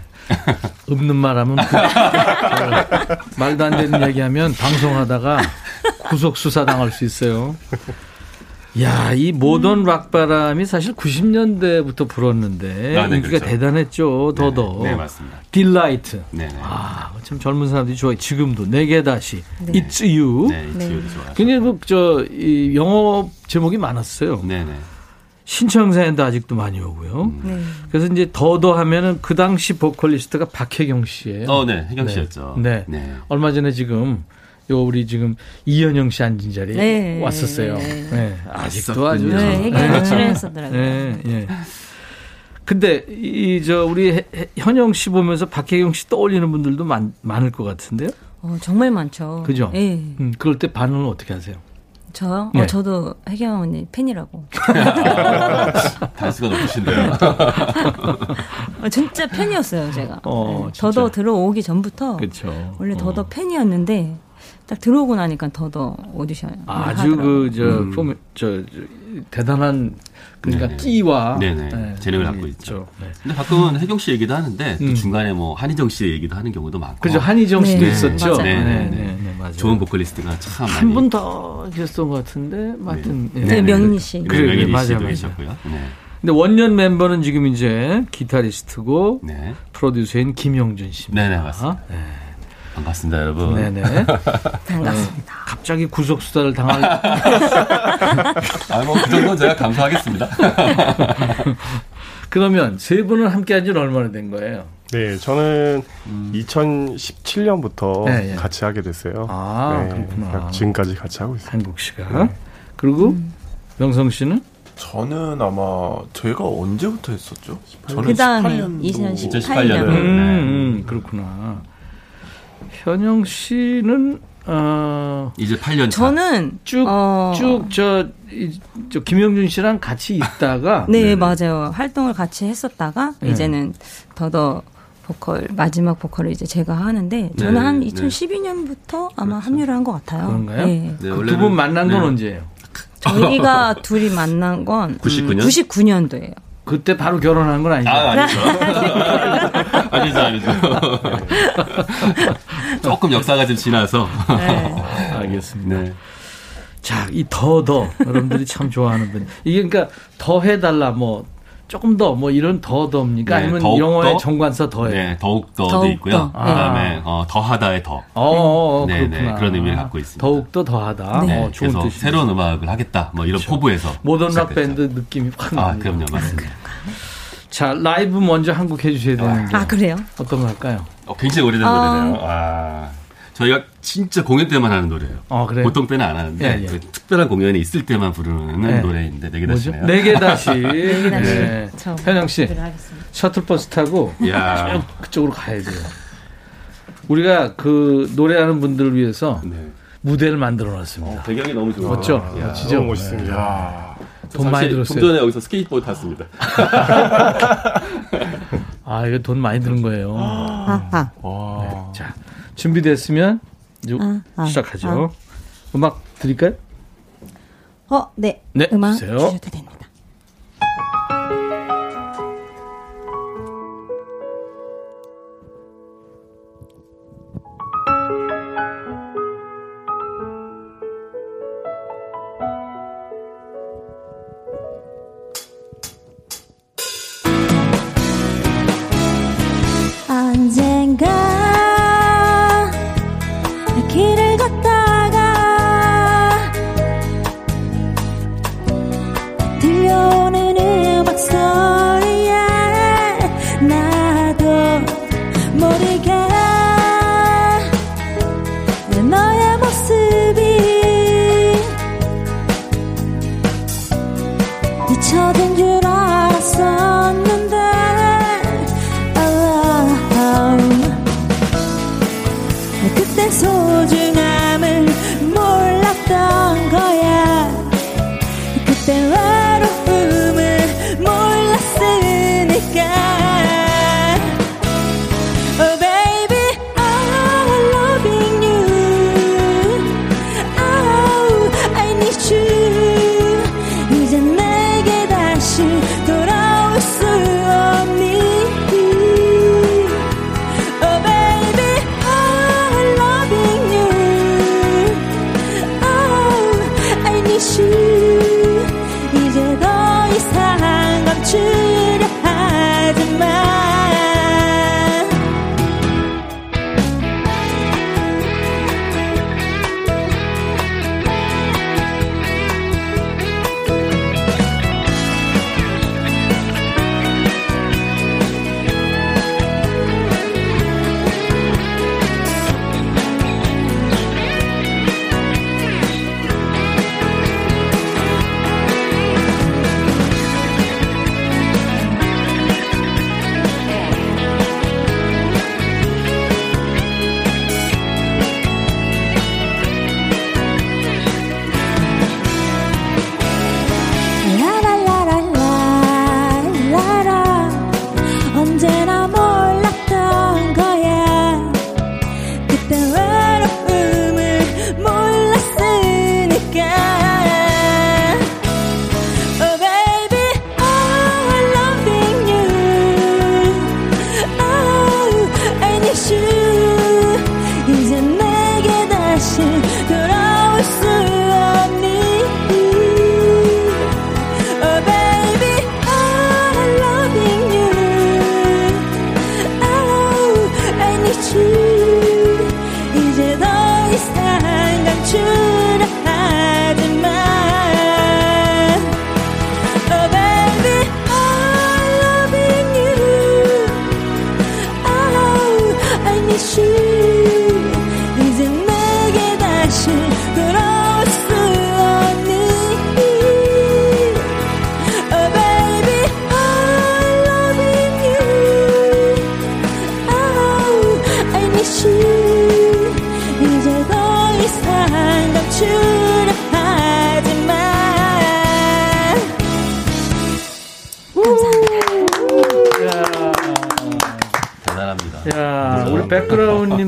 없는 말하면 그- 저, 말도 안 되는 얘기하면 방송하다가 구속 수사 당할 수 있어요. 야, 이 모던 락바람이 사실 90년대부터 불었는데
아, 네,
인기가
그렇죠.
대단했죠. 더더.
네, 네, 맞습니다.
딜라이트.
네, 네.
아, 참 젊은 사람들이 좋아해. 지금도 내게 다시. It's you.
네, 이
네.
티오도 좋아요.
굉장히 그, 저, 이 영어 제목이 많았어요.
네, 네.
신청사연도 아직도 많이 오고요.
네.
그래서 이제 더더 하면은 그 당시 보컬리스트가 박혜경 씨예요.
어, 네, 혜경
네.
씨였죠.
네.
네.
얼마 전에 지금 요 우리 지금 이현영 씨 앉은 자리에
네.
왔었어요.
네.
네. 아직도 아주.
네,
네.
해결 출연했었더라고요.
네, 예. 근데 이 저 우리 현영 씨 보면서 박혜경 씨 떠올리는 분들도 많, 많을 것 같은데요.
어, 정말 많죠.
그죠?
예.
음, 그럴 때 반응을 어떻게 하세요?
저요?
네.
어, 저도 혜경 언니 팬이라고.
단수가 높으신데요.
어, 진짜 팬이었어요, 제가.
어,
네.
진짜.
더더 들어오기 전부터
그렇죠.
원래 더더 팬이었는데 딱 들어오고 나니까 더더 오디션
아주 그저 포메 저, 저 대단한 그러니까
네네.
끼와
네네.
네,
재능을
그게
갖고 있죠.
네.
근데 가끔은 혜경 씨 얘기도 하는데 또
음.
중간에 뭐 한희정 씨 얘기도 하는 경우도 많고.
그죠 한희정 씨도
네,
있었죠.
맞아요.
네,
네,
네,
네.
네, 맞아요.
좋은 보컬리스트가 참 많이.
한분 더 계셨던 것 같은데. 예.
네, 명리 씨.
네,
그래, 맞아요,
씨도
맞아요.
계셨고요. 네.
근데 원년 멤버는 지금 이제 기타리스트고
네.
프로듀서인 김용준 씨입니다.
네네, 맞습니다. 반갑습니다, 여러분.
네네.
반갑습니다.
갑자기 구속 수사를 당할
아, 뭐, 그 정도는 제가 감수하겠습니다.
그러면 세 분은 함께 한 지는 얼마나 된 거예요?
네, 저는 2017년부터
네, 예.
같이 하게 됐어요.
아,
네,
그렇구나.
지금까지 같이 하고 있어요.
한국 씨가. 그리고 명성 씨는
저는 아마 제가 언제부터 했었죠? 저는
그 다음에
18년도
2018년.
2018년.
음,
네.
음, 그렇구나. 현영 씨는 어,
이제 8년 차.
저는
쭉,
어,
쭉, 저, 김영준 씨랑 같이 있다가.
네,
네네.
맞아요. 활동을 같이 했었다가
네.
이제는 더더 보컬 마지막 보컬을 이제 제가 하는데 저는
네,
한
네.
2012년부터 아마 합류를 한 것 같아요.
그런가요?
네.
네,
그
원래는-
두분 만난 건
네.
언제예요?
저희가 둘이 만난 건
99년?
99년도예요.
그때 바로 결혼한 건 아니죠?
아, 아니죠. 아니죠, 아니죠. 조금 역사가 좀 지나서.
네.
알겠습니다.
네.
자, 이 더, 더. 여러분들이 참 좋아하는 분. 이게 그러니까 더 해달라, 뭐, 조금 더, 뭐, 이런 더, 더입니까?
네,
아니면
더욱
영어의
the?
정관사 the에?
네, 더욱 더도
더욱
있고요.
더.
네.
그다음에 어, 더하다의 더.
어, 어, 어,
네, 네,
그렇구나.
그런 의미를 갖고 있습니다.
더욱 더 더하다.
네.
어, 좋은
그래서
뜻이네요.
새로운 음악을 하겠다. 뭐 이런 포부에서
모던 락. 밴드 느낌이 확
아,
납니다.
그럼요, 맞습니다.
자, 라이브 먼저 한곡 해주셔야 되는데.
아 그래요?
어떤 거 할까요?
어, 굉장히 오래된
아.
노래네요. 아, 저희가 진짜 공연 때만 하는 노래예요.
어, 그래요?
보통 때는 안 하는데
예, 예.
그 특별한 공연이 있을 때만 부르는
네.
노래인데
뭐죠?
다시네요.
내게 다시. 네.
저
현영 씨. 셔틀버스 타고
야,
쭉 그쪽으로 가야 돼요. 우리가 그 노래하는 분들을 위해서
네.
무대를 만들어 놨습니다.
배경이 너무 좋아.
멋져.
야,
멋지죠?
너무 멋있습니다.
야.
돈 많이 들었어요.
좀 전에 여기서 스케이트보드 탔습니다.
아, 이거 돈 많이 드는 거예요.
아, 아.
와.
자, 준비됐으면 이제
아, 아,
시작하죠. 음악 드릴까요?
어, 네.
네,
음악
주세요.
주셔도 됩니다.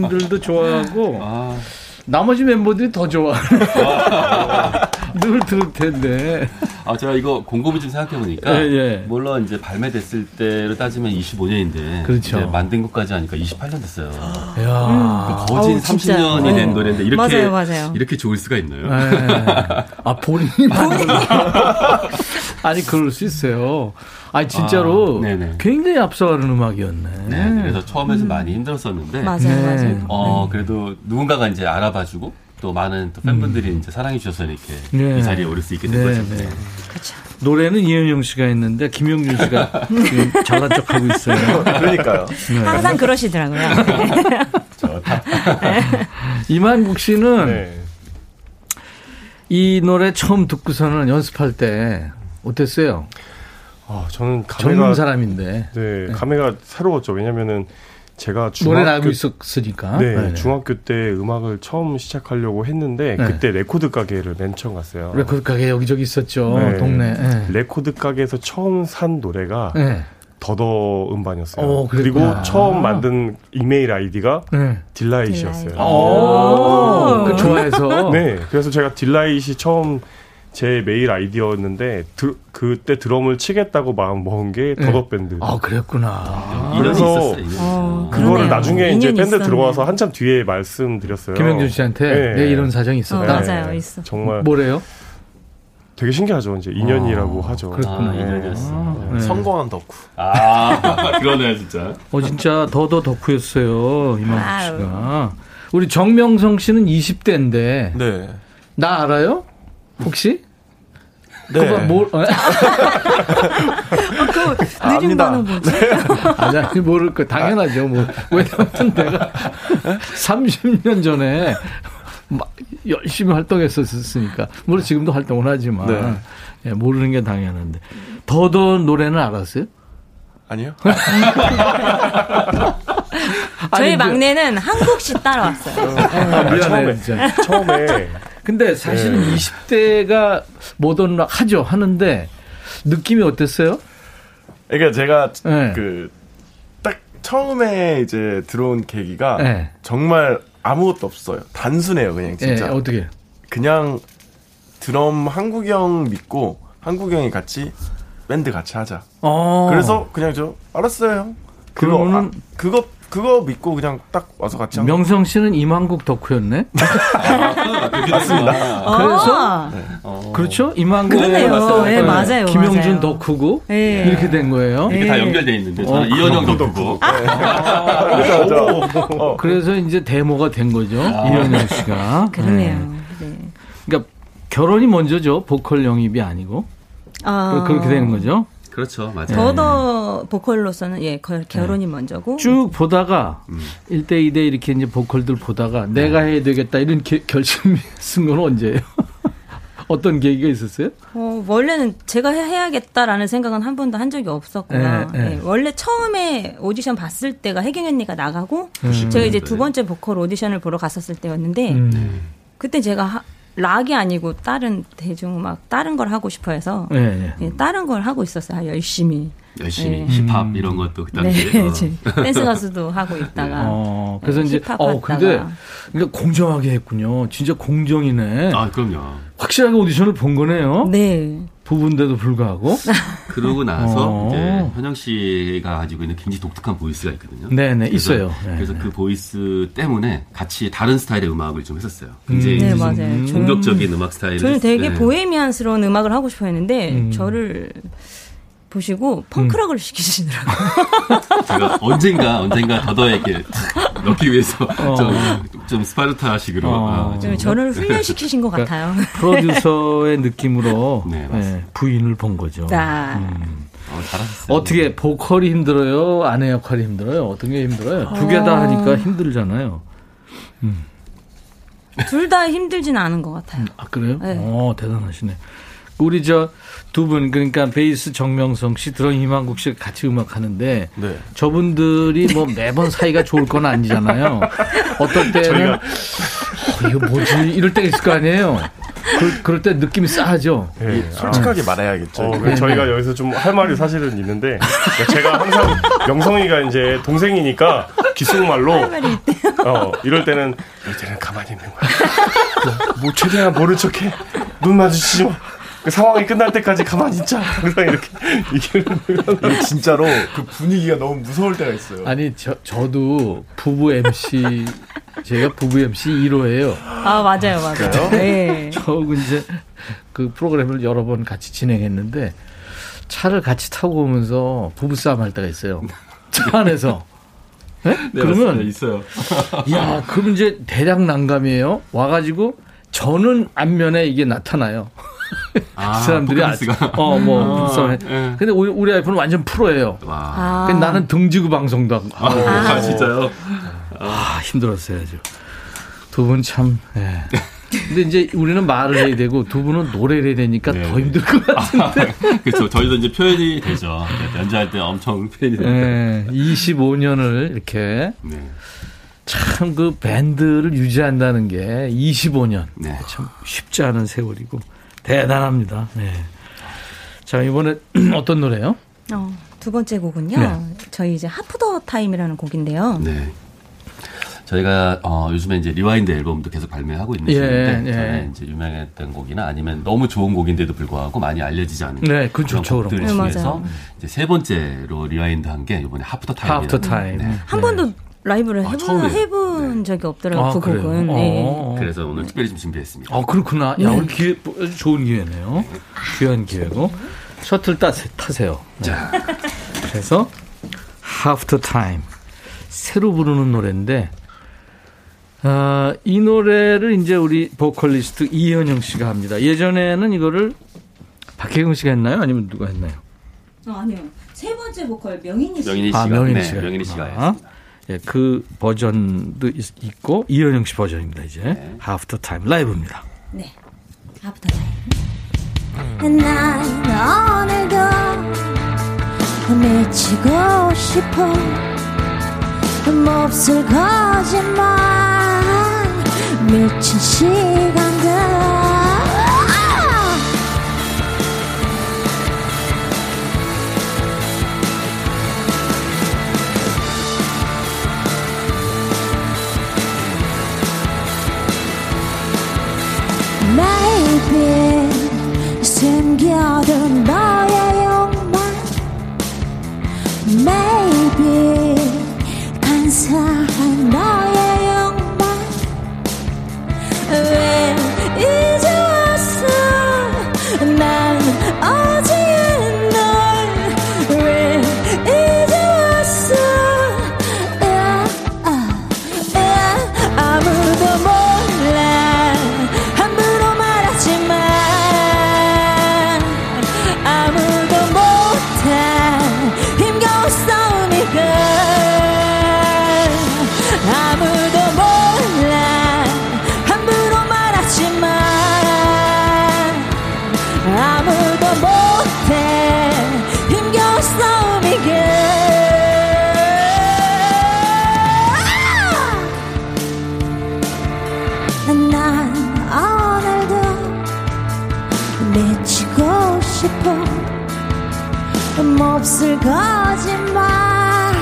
백그라운드님들도 좋아하고 아. 나머지 멤버들이 더 좋아. 아. 늘 들을 텐데.
아, 제가 이거 곰곰이 좀 생각해 보니까. 예, 예. 물론 이제 발매됐을 때로 따지면 25년인데. 그렇죠. 만든 것까지 하니까 28년 됐어요. 야 거진 어 30년이 된 노래인데 이렇게. 맞아요, 맞아요. 이렇게 좋을 수가 있나요? 네.
아, 본인이 만든 아니, 그럴 수 있어요. 아니 진짜로 아, 굉장히 앞서가는 음악이었네.
네, 그래서 처음에는 음. 많이 힘들었었는데
맞아요, 네. 맞아요.
어 그래도 누군가가 이제 알아봐주고 또 많은 또 팬분들이 음. 이제 사랑해 주셔서 이렇게 네. 이 자리에 오를 수 있게 된 네, 거죠. 네.
그렇죠. 노래는 이현영 씨가 했는데 김용준 씨가 잘난 척 하고 있어요.
그러니까요.
네. 항상 그러시더라고요. 좋다.
이만국 씨는 이 노래 처음 듣고서는 연습할 때 어땠어요?
아, 저는
감회가 젊은 사람인데.
네, 네. 감회가 새로웠죠. 왜냐면은 제가
중학교 노래 알고 있었으니까.
네, 네, 중학교 때 음악을 처음 시작하려고 했는데 네. 그때 레코드 가게를 맨 처음 갔어요.
레코드 가게 여기저기 있었죠. 네. 동네. 네.
레코드 가게에서 처음 산 노래가 네. 더더 음반이었어요. 오, 그리고 처음 만든 이메일 아이디가 delight였어요. 오,
그 좋아해서.
네, 그래서 제가 delight 처음 제 메일 아이디어였는데 드, 그때 드럼을 치겠다고 마음 먹은 게 네. 더더 밴드.
아 그랬구나. 아,
그래서 어, 그거를 나중에 이제 밴드 있었네. 들어와서 한참 뒤에 말씀드렸어요.
김영준 씨한테 네, 네 이런 사정이 있었다.
어, 맞아요, 있어.
정말
뭐래요?
되게 신기하죠. 이제 인연이라고 아, 하죠.
그렇구나. 아, 인연이었어.
아, 네. 성공한 덕후.
아, 그러네 진짜.
어, 진짜 더더 덕후였어요. 이만국 씨가. 우리 정명성 씨는 20대인데. 네. 나 알아요? 혹시?
네. 그거 뭘? 어?
그 느린 반응 뭐지? 네.
아니, 모를 거 당연하죠. 뭐 왜냐면 내가 30년 전에 막 열심히 활동했었으니까 물론 지금도 활동을 하지만 네. 예, 모르는 게 당연한데 더더 노래는 알았어요?
아니요.
저희 아니, 막내는 한국식 따라왔어요.
아, 미안해, 처음에, 진짜.
처음에
근데 사실은 네. 20대가 모던 하죠 하는데 느낌이 어땠어요?
그러니까 제가 네. 그딱 처음에 이제 들어온 계기가 네. 정말 아무것도 없어요. 단순해요, 그냥 진짜.
네, 어떻게?
그냥 드럼 한국이 형 믿고 한국이 형이 같이 밴드 같이 하자. 어. 그래서 그냥 저 알았어요, 형. 그거 그거는 아, 그거 그거 믿고 그냥 딱 와서 같이
명성 씨는 이만국 덕후였네.
아, 맞습니다.
그래서 네. 어. 그렇죠 이만국
그러네요. 네, 맞아요.
김영준
맞아요.
덕후고 네. 이렇게 된 거예요.
이게 다 네. 연결돼 있는데 저는 어, 이현영 덕후고. 아,
어. 그래서 이제 데모가 된 거죠 아. 이현영 씨가.
그러네요.
네. 그러니까 결혼이 먼저죠 보컬 영입이 아니고 아. 그렇게 되는 거죠.
그렇죠. 맞아요.
더더 보컬로서는 예 결혼이 네. 먼저고
쭉 보다가 음. 1대 2대 이렇게 이제 보컬들 보다가 네. 내가 해야 되겠다 이런 게, 결심이 쓴건 언제예요? 어떤 계기가 있었어요?
어, 원래는 제가 해야겠다라는 생각은 한 번도 한 적이 없었고요. 네, 네. 네, 원래 처음에 오디션 봤을 때가 혜경 언니가 나가고 음. 제가 이제 두 번째 보컬 오디션을 보러 갔었을 때였는데 음. 그때 제가 하, 락이 아니고 다른 대중음악 다른 걸 하고 싶어 해서 네, 네. 다른 걸 하고 있었어요 열심히
열심히 네. 힙합 음. 이런 것도 그 당시에
네, 어. 댄스 가수도 하고 있다가
어, 그래서 이제 어 근데 그러니까 공정하게 했군요 진짜 공정이네
아 그럼요
확실하게 오디션을 본 거네요
네
부분인데도 불구하고.
그러고 나서 어. 이제 현영 씨가 가지고 있는 굉장히 독특한 voice가 있거든요.
네네, 그래서, 있어요.
네 그래서 그 voice 때문에 같이 다른 스타일의 음악을 좀 했었어요. 굉장히 음. 네, 맞아요. 공격적인 음악 스타일.
저는 되게 네. 보헤미안스러운 음악을 하고 싶어 했는데, 음. 저를 보시고 펑크락을 음. 시키시더라고요.
제가 언젠가 언젠가 더더에게 넣기 위해서 어. 좀, 좀 스파르타식으로 어.
아, 저를 훈련시키신 것 그러니까 같아요.
프로듀서의 느낌으로 네, 네, 부인을 본 거죠.
아. 음.
어,
어떻게 보컬이 힘들어요? 아내 역할이 힘들어요? 어떤 게 힘들어요? 두 개 다 하니까 힘들잖아요.
음. 둘 다 힘들진 않은 것 같아요.
아 그래요? 네. 어 대단하시네. 우리 저 두 분 그러니까 베이스 정명성 씨, 드럼 이만국 씨 같이 음악 하는데 네. 저분들이 뭐 매번 사이가 좋을 건 아니잖아요. 어떤 때는 저희가... 어, 이거 뭐지 이럴 때가 있을 거 아니에요. 그, 그럴 때 느낌이 싸하죠.
네. 솔직하게 아. 말해야겠죠.
어, 네. 저희가 여기서 좀 할 말이 사실은 있는데 제가 항상 명성이가 이제 동생이니까 귓속말로 어 이럴 때는 이럴 때는 가만히 있는 거야. 뭐 최대한 모른 척해. 눈 마주치지 마. 그 상황이 끝날 때까지 가만히 있자. 항상 이렇게
이게 진짜로 그 분위기가 너무 무서울 때가 있어요.
아니 저 저도 부부 MC 제가 부부 MC 1호예요.
아 맞아요 맞아요. 네.
저 이제 그 프로그램을 여러 번 같이 진행했는데 차를 같이 타고 오면서 부부 싸움 할 때가 있어요. 차 안에서. 네?
네 그러면 있어요.
야, 그럼 이제 대략 난감이에요. 와가지고 저는 안면에 이게 나타나요. 아, 그 사람들이 아, 어뭐 아, 네. 근데 우리, 우리 와이프는 완전 프로예요. 와. 아. 나는 등지구 방송도 하고.
아, 아, 진짜요?
아, 힘들었어요, 아주. 두분 참. 예. 근데 이제 우리는 말을 해야 되고 두 분은 노래를 해야 되니까 네. 더 힘들 것 같은데.
아, 그렇죠. 저희도 이제 표현이 되죠. 네, 연주할 때 엄청 표현이 됩니다. 네,
25년을 이렇게 네. 참 그 밴드를 유지한다는 게 25년. 네. 참 쉽지 않은 세월이고 대단합니다. 네. 자, 이번에 어떤 노래요?
어, 두 번째 곡은요. 네. 저희 이제 After Time이라는 곡인데요. 네.
저희가 어, 요즘에 이제 rewind 앨범도 계속 발매하고 있는 중인데 예, 예. 저희 이제 유명했던 곡이나 아니면 너무 좋은 곡인데도 불구하고 많이 알려지지 않은
네, 그 그런
곡들 네, 중에서 이제 세 번째로 rewind 한 게 이번에
After Time. After Time. 네.
한 번도 라이브를 아, 해본, 해본 네. 적이 없더라고요. 아, 그 곡은. 네.
어. 그래서 오늘 특별히 좀 준비했습니다.
아 그렇구나. 야, 오늘 기회 좋은 기회네요. 귀한 기회고 셔틀 따 타세요. 네. 자, 그래서 After Time 새로 부르는 노래인데 아, 이 노래를 이제 우리 보컬리스트 이현영 씨가 합니다. 예전에는 이거를 박혜경 씨가 했나요? 아니면 누가 했나요?
어, 아니요. 세 번째 보컬 명인이 씨.
명인이 씨가. 아, 명인이 네, 씨가. 명인이 씨가 아,
예, 그 버전도 있, 고 이현영 씨 버전입니다. 이제 네. After Time 라이브입니다.
네. After Time. 난 오늘도 미치고 싶어 몹쓸 거짓말 미친 시간들 Maybe 숨겨둔 너의 욕망 Maybe 없을 거짓말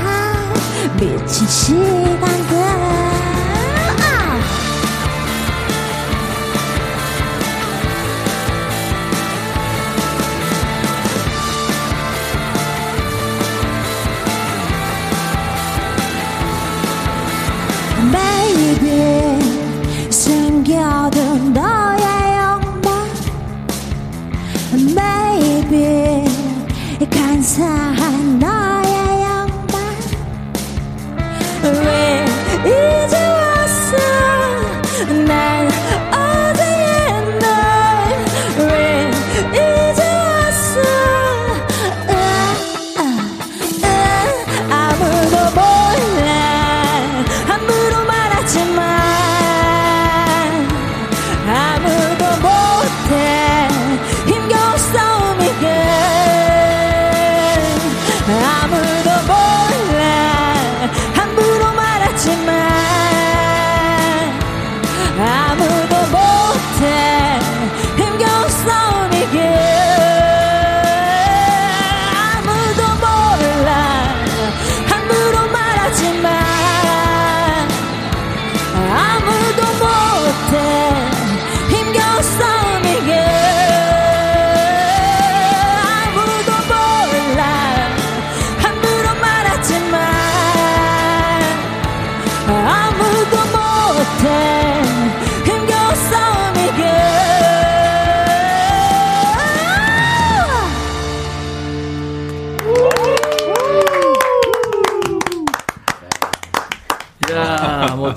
미친 시간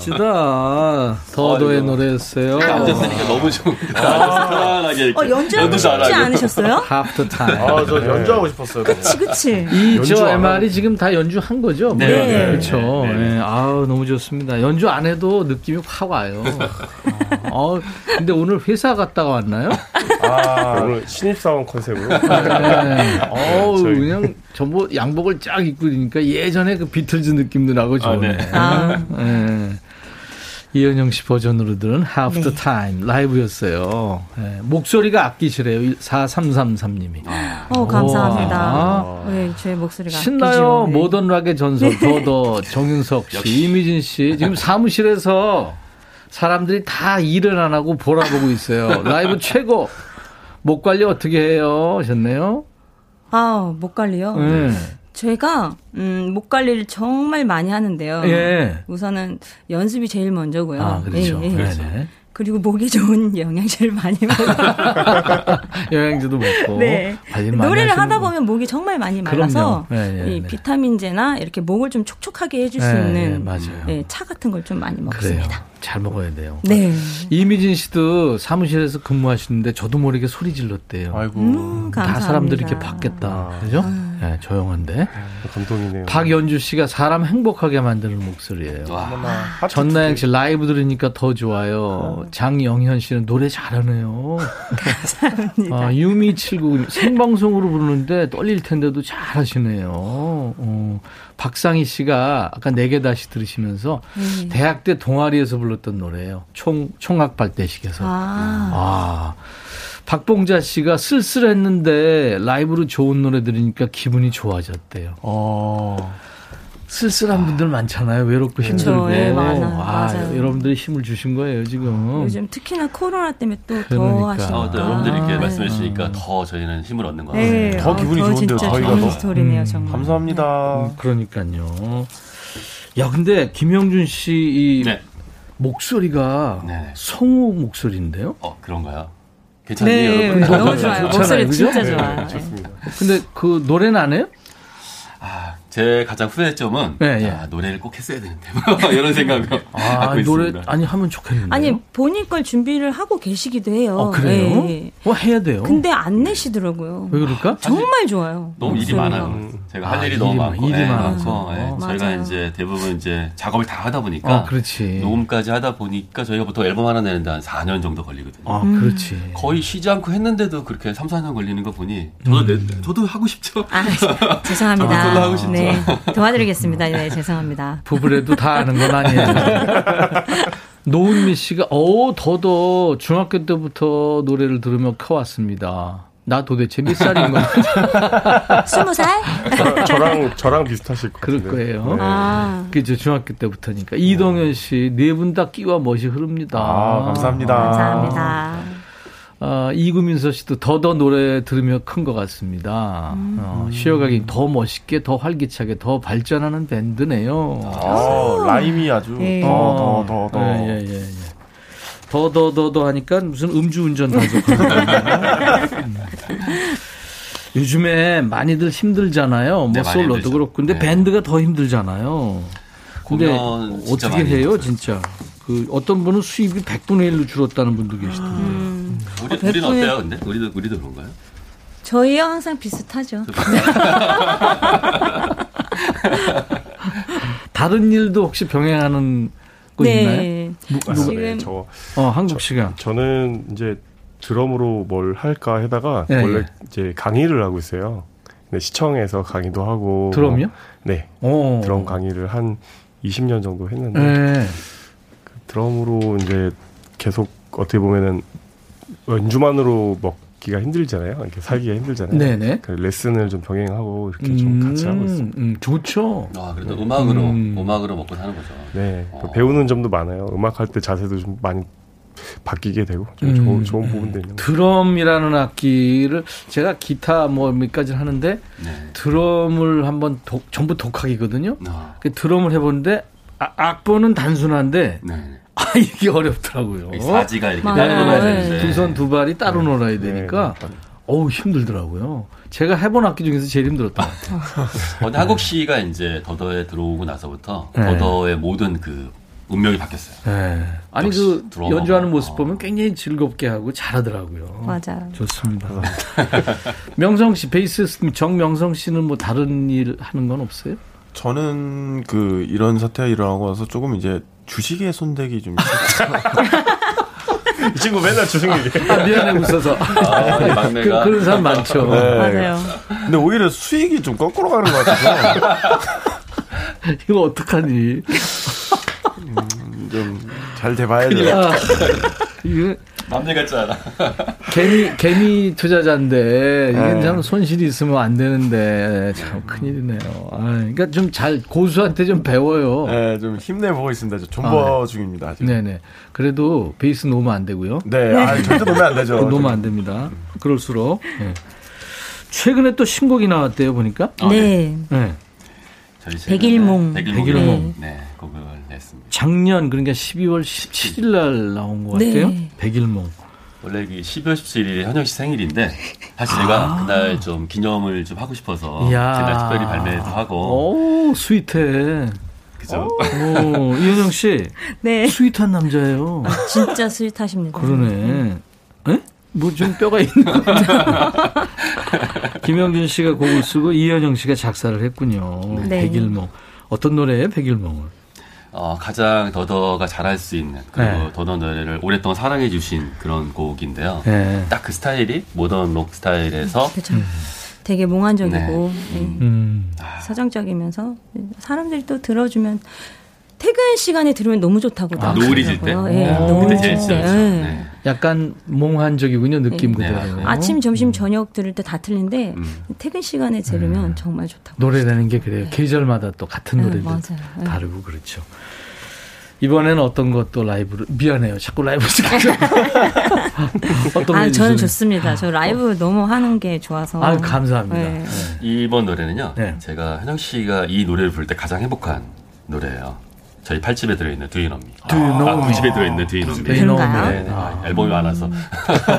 멋지다. 더더의 어, 노래였어요.
앉았으니까 너무 좋은데. 아, 편안하게.
어, 연주하고 싶지 않으셨어요?
Half the time.
아, 저 연주하고 싶었어요.
그치, 그치.
이저 MR이 지금 다 연주한 거죠?
네. 네.
그렇죠. 네. 네. 아우, 너무 좋습니다. 연주 안 해도 느낌이 확 와요. 어, 근데 오늘 회사 갔다가 왔나요?
아, 오늘 신입사원 컨셉으로. 네.
어우, 그냥 전부 양복을 쫙 입고 있으니까 예전에 그 비틀즈 느낌도 나고 좋네. 아, 네. 아. 네. 이현영 씨 버전으로 들은 Half the 네. Time 라이브였어요. 네. 목소리가 아끼시래요. 4333님이.
어, 감사합니다. 아. 네, 제 목소리가
신나요. 네. 모던 락의 전설 더더 정윤석 씨, 이미진 씨 지금 사무실에서 사람들이 다 일을 안 하고 보라 보고 있어요. 라이브 최고. 목 관리 어떻게 해요? 하셨네요.
아, 목 관리요? 네. 제가 음, 목 관리를 정말 많이 하는데요. 예. 우선은 연습이 제일 먼저고요.
아, 그렇죠. 예, 예. 네네.
그리고 목이 좋은 영양제를 많이 먹어요.
영양제도 먹고. 네.
노래를 하다 보면 목이 정말 많이 말라서 네, 네, 이 네. 비타민제나 이렇게 목을 좀 촉촉하게 해줄 수 네, 있는 네, 차 같은 걸 좀 많이 먹습니다. 그래요.
잘 먹어야 돼요.
네.
이미진 씨도 사무실에서 근무하시는데 저도 모르게 소리 질렀대요.
아이고. 음,
다 사람들이 이렇게 받겠다. 그죠? 아. 네, 조용한데.
감동이네요.
박연주 씨가 사람 행복하게 만드는 목소리예요. 와. 전나영 씨 라이브 들으니까 더 좋아요. 장영현 씨는 노래 잘하네요.
감사합니다.
아, 유미 79 생방송으로 부르는데 떨릴 텐데도 잘하시네요. 어. 박상희 씨가 아까 네개 다시 들으시면서 네. 대학 때 동아리에서 불렀던 노래예요. 총 총학발대식에서. 아. 아. 박봉자 씨가 쓸쓸했는데 라이브로 좋은 노래 들으니까 기분이 좋아졌대요. 어. 쓸쓸한 분들 많잖아요. 외롭고 힘들고. 네, 많아, 아, 맞아요. 여러분들이 힘을 주신 거예요, 지금.
요즘 특히나 코로나 때문에 또더 그러니까. 하시니까. 어,
여러분들이 이렇게 아, 말씀해 주시니까 네. 더 저희는 힘을 얻는 것 같아요.
네. 더 기분이 어, 좋은데요, 저희가 더.
스토리네요, 정말.
음, 감사합니다.
음, 그러니까요. 야, 근데 김영준 씨이 목소리가 네. 성우 목소리인데요?
어, 그런가요? 괜찮네요. 네,
너무 좋아요. 목소리 진짜 좋아요. 네, 좋습니다.
근데 그 노래는 안 해요?
아, 제 가장 후회점은 네, 예. 아, 노래를 꼭 했어야 되는데 뭐 이런 생각을 아, 갖고 노래 있습니다.
아니 하면 좋겠는데.
아니 본인 걸 준비를 하고 계시기도 해요.
어, 그래요? 네. 뭐 해야 돼요.
근데 안 내시더라고요.
왜 그럴까?
정말 좋아요.
너무 일이 많아요. 제가 할 아, 일이, 너무 많고, 일이 네, 많고 네. 저희가 이제 대부분 이제 작업을 다 하다 보니까
어, 그렇지.
녹음까지 하다 보니까 저희가 보통 앨범 하나 내는데 한 4년 정도 걸리거든요.
아, 음. 그렇지.
거의 쉬지 않고 했는데도 그렇게 3, 4년 걸리는 거 보니 저도 음. 내, 저도 하고 싶죠.
아, 죄송합니다. 저도 하고 싶죠. 네, 도와드리겠습니다. 네, 죄송합니다.
부부래도 다 아는 건 아니에요. 노은미 씨가 어 더더 중학교 때부터 노래를 들으며 커왔습니다. 나 도대체 몇 살인 거야?
스무 살?
저랑 저랑 비슷하실 것
그럴 거예요. 네. 아. 그죠 중학교 때부터니까 이동현 씨 네 분 다 끼와 멋이 흐릅니다.
아, 감사합니다.
감사합니다.
어, 이구민서 씨도 더더 노래 들으며 큰 것 같습니다. 음. 어, 쉬어가기 더 멋있게, 더 활기차게, 더 발전하는 밴드네요.
아, 라임이 아주 예. 더, 더, 더, 더. 예, 예, 예. 예.
더더 더 더 하니까 무슨 음주운전 음. 요즘에 많이들 힘들잖아요. 뭐 네, 솔로도 그렇고. 근데 네. 밴드가 더 힘들잖아요. 근데 어떻게 해요, 진짜? 그 어떤 분은 수입이 100분의 1로 줄었다는 분도 계시던데. 음.
우리, 우리는 어때요, 근데? 우리도, 우리도 그런가요?
저희와 항상 비슷하죠.
다른 일도 혹시 병행하는 거 네. 있나요?
누, 누가? 지금
저 어, 한국 시간.
저, 는 이제 드럼으로 뭘 할까 하다가 네, 원래 예. 이제 강의를 하고 있어요. 네, 시청에서 강의도 하고
드럼이요?
네. 오. 드럼 강의를 한 20년 정도 했는데 네. 그 드럼으로 이제 계속 어떻게 보면은 연주만으로 먹 기가 힘들잖아요. 이렇게 살기가 힘들잖아요. 네네. 그 레슨을 좀 병행하고 이렇게 음, 좀 같이 하고 있습니다.
음, 좋죠.
아, 그래도 네. 음악으로, 음. 음악으로 먹고 사는 거죠.
네. 어. 배우는 점도 많아요. 음악 할 때 자세도 좀 많이 바뀌게 되고 좀 음, 좋은, 좋은 부분도 있는
드럼이라는 악기를 제가 기타 뭐 몇가지 하는데 네. 드럼을 한번 독, 전부 독학이거든요. 어. 그 드럼을 해보는데 아, 악보는 단순한데 네. 아, 이게 어렵더라고요.
사지가 이렇게 따로 놀아야
되는데. 두손 두 발이 따로 네. 놀아야 되니까. 네. 어우 힘들더라고요. 제가 해본 악기 중에서 제일 힘들었던 것 같아요.
어, 한국 씨가 이제 더더에 들어오고 나서부터 네. 더더의 모든 그 운명이 바뀌었어요. 네.
아니 그 연주하는 모습 보면 굉장히 즐겁게 하고 잘하더라고요.
맞아요.
좋습니다. 명성 씨 베이스 정명성 씨는 뭐 다른 일 하는 건 없어요?
저는 그 이런 사태가 일어나고 나서 조금 이제 주식에 손대기 좀
이 친구 맨날 주식 얘기.
아, 미안해 웃어서. 아, 막내가. 그, 런 사람 많죠.
네. 맞아요.
근데 오히려 수익이 좀 거꾸로 가는 것 같아서.
이거 어떡하니?
음, 좀잘 돼봐야 돼. 아,
이거 남들 같지 않아.
개미, 개미 투자자인데, 이게 네. 참 손실이 있으면 안 되는데, 참 큰일이네요. 아, 그러니까 좀 잘, 고수한테 좀 배워요.
네, 좀 힘내 보고 있습니다. 존버 아, 중입니다. 아직.
네네. 그래도 베이스 놓으면 안 되고요.
네, 아, 절대 놓으면 안 되죠.
놓으면 안 됩니다. 그럴수록. 네. 최근에 또 신곡이 나왔대요, 보니까.
아, 네. 네. 백일몽.
백일몽. 네. 네, 곡을 냈습니다.
작년 그러니까 12월 17일 날 나온 것 같아요. 네. 백일몽.
원래 12월 17일이 현영 씨 생일인데 사실 제가 아. 그날 좀 기념을 좀 하고 싶어서 이야. 제가 특별히 발매도 하고.
오, 스윗해.
그죠?
오, 이현영 씨.
네.
sweet한 남자예요.
아, 진짜 sweet하십니다.
그러네. 에? 뭐좀 뼈가 있는 김영준 씨가 곡을 쓰고 이현영 씨가 작사를 했군요. 네. 백일몽. 어떤 노래예요, 백일몽은?
어, 가장 더더가 잘할 수 있는 그리고 네. 더더 노래를 오랫동안 사랑해 주신 그런 곡인데요. 네. 딱그 스타일이 모던 록 스타일에서
그렇죠. 음. 되게 몽환적이고 네. 네. 음. 서정적이면서 사람들이 또 들어주면 퇴근 시간에 들으면 너무 좋다고
아, 노을이 질 때. 네,
노을이 질 때. 네.
약간 몽환적이군요 느낌 네. 그대로. 네.
아침, 점심, 저녁 들을 때 다 틀린데 음. 퇴근 시간에 들으면 음. 정말 좋다고.
노래라는 게 그래요. 네. 계절마다 또 같은 노래도 다르고 그렇죠. 이번에는 어떤 것도 라이브로 미안해요. 자꾸 라이브.
어떤 아, 저는 좋습니다. 저 라이브 어. 너무 하는 게 좋아서.
아, 감사합니다. 네.
이번 노래는요. 제가 현영 씨가 이 노래를 부를 때 가장 행복한 노래예요. 저희 8집에 들어있는 두이노미.
두이노미. 아,
9집에 들어있는 두이노미.
그런가요?
네, 네. 아. 앨범이 많아서.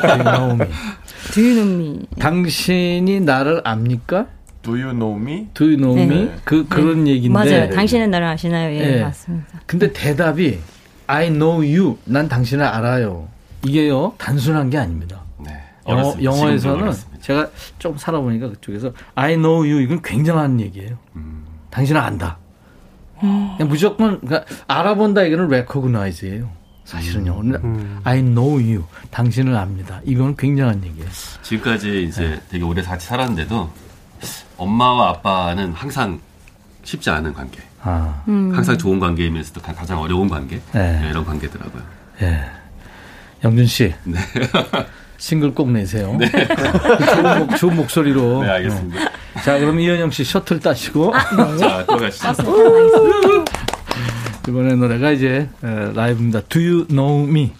두이노미.
두이노미.
당신이 나를 압니까?
Do you know me?
Do you know me? 네. 그, 그런 네. 얘기인데.
맞아요. 당신은 나를 아시나요? 예, 네. 맞습니다.
근데 대답이 I know you. 난 당신을 알아요. 이게요, 단순한 게 아닙니다. 네. 영어, 영어 에서는 제가 좀 살아보니까 그쪽에서 I know you. 이건 굉장한 얘기예요. 음. 당신을 안다. 그냥 무조건 그러니까 알아본다 이거는 recognize예요. 사실은 영어는 음. 음. I know you. 당신을 압니다. 이건 굉장한 얘기예요.
지금까지 이제 네. 되게 오래 같이 살았는데도 엄마와 아빠는 항상 쉽지 않은 관계. 아. 음. 항상 좋은 관계이면서도 가장 어려운 관계. 네. 네, 이런 관계더라고요. 예.
영준 씨. 네. 싱글 꼭 내세요. 네. 좋은, 목, 좋은 목소리로.
네, 알겠습니다.
자, 그럼 이현영 씨 셔틀 따시고. 아,
네. 자, 또 가시죠. 아,
이번에 노래가 이제 라이브입니다. Do you know me?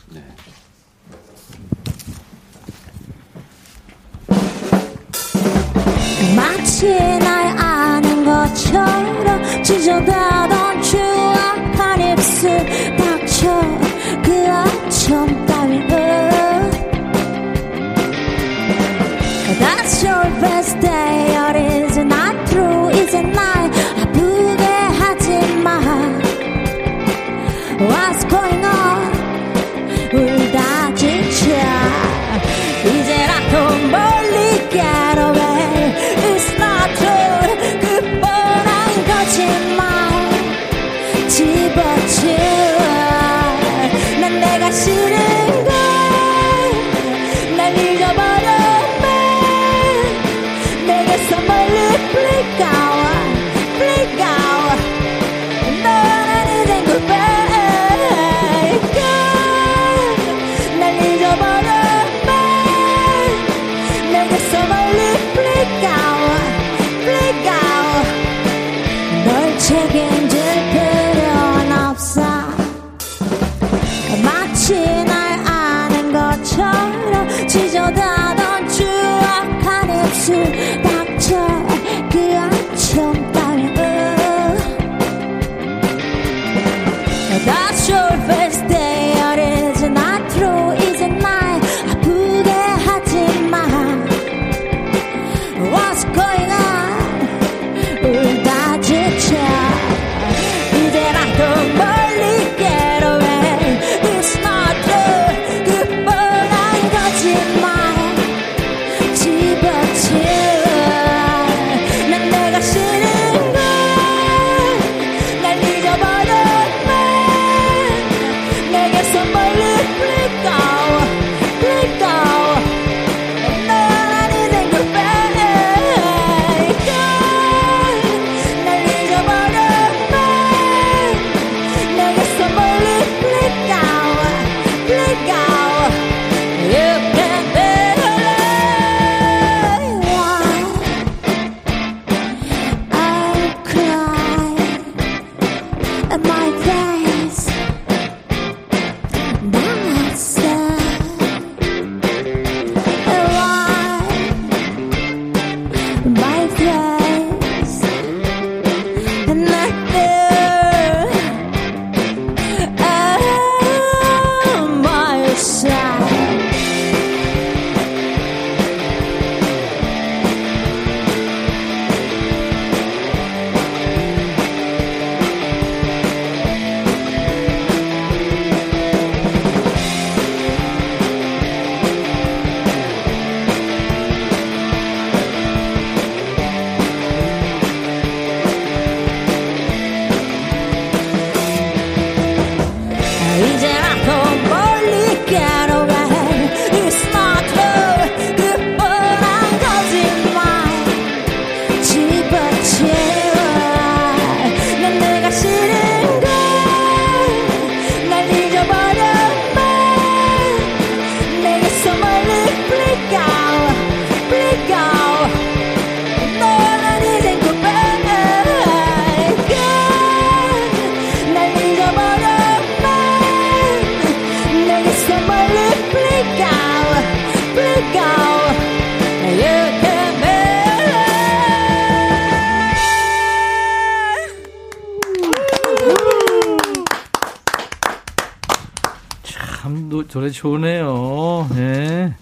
좋네요. 네.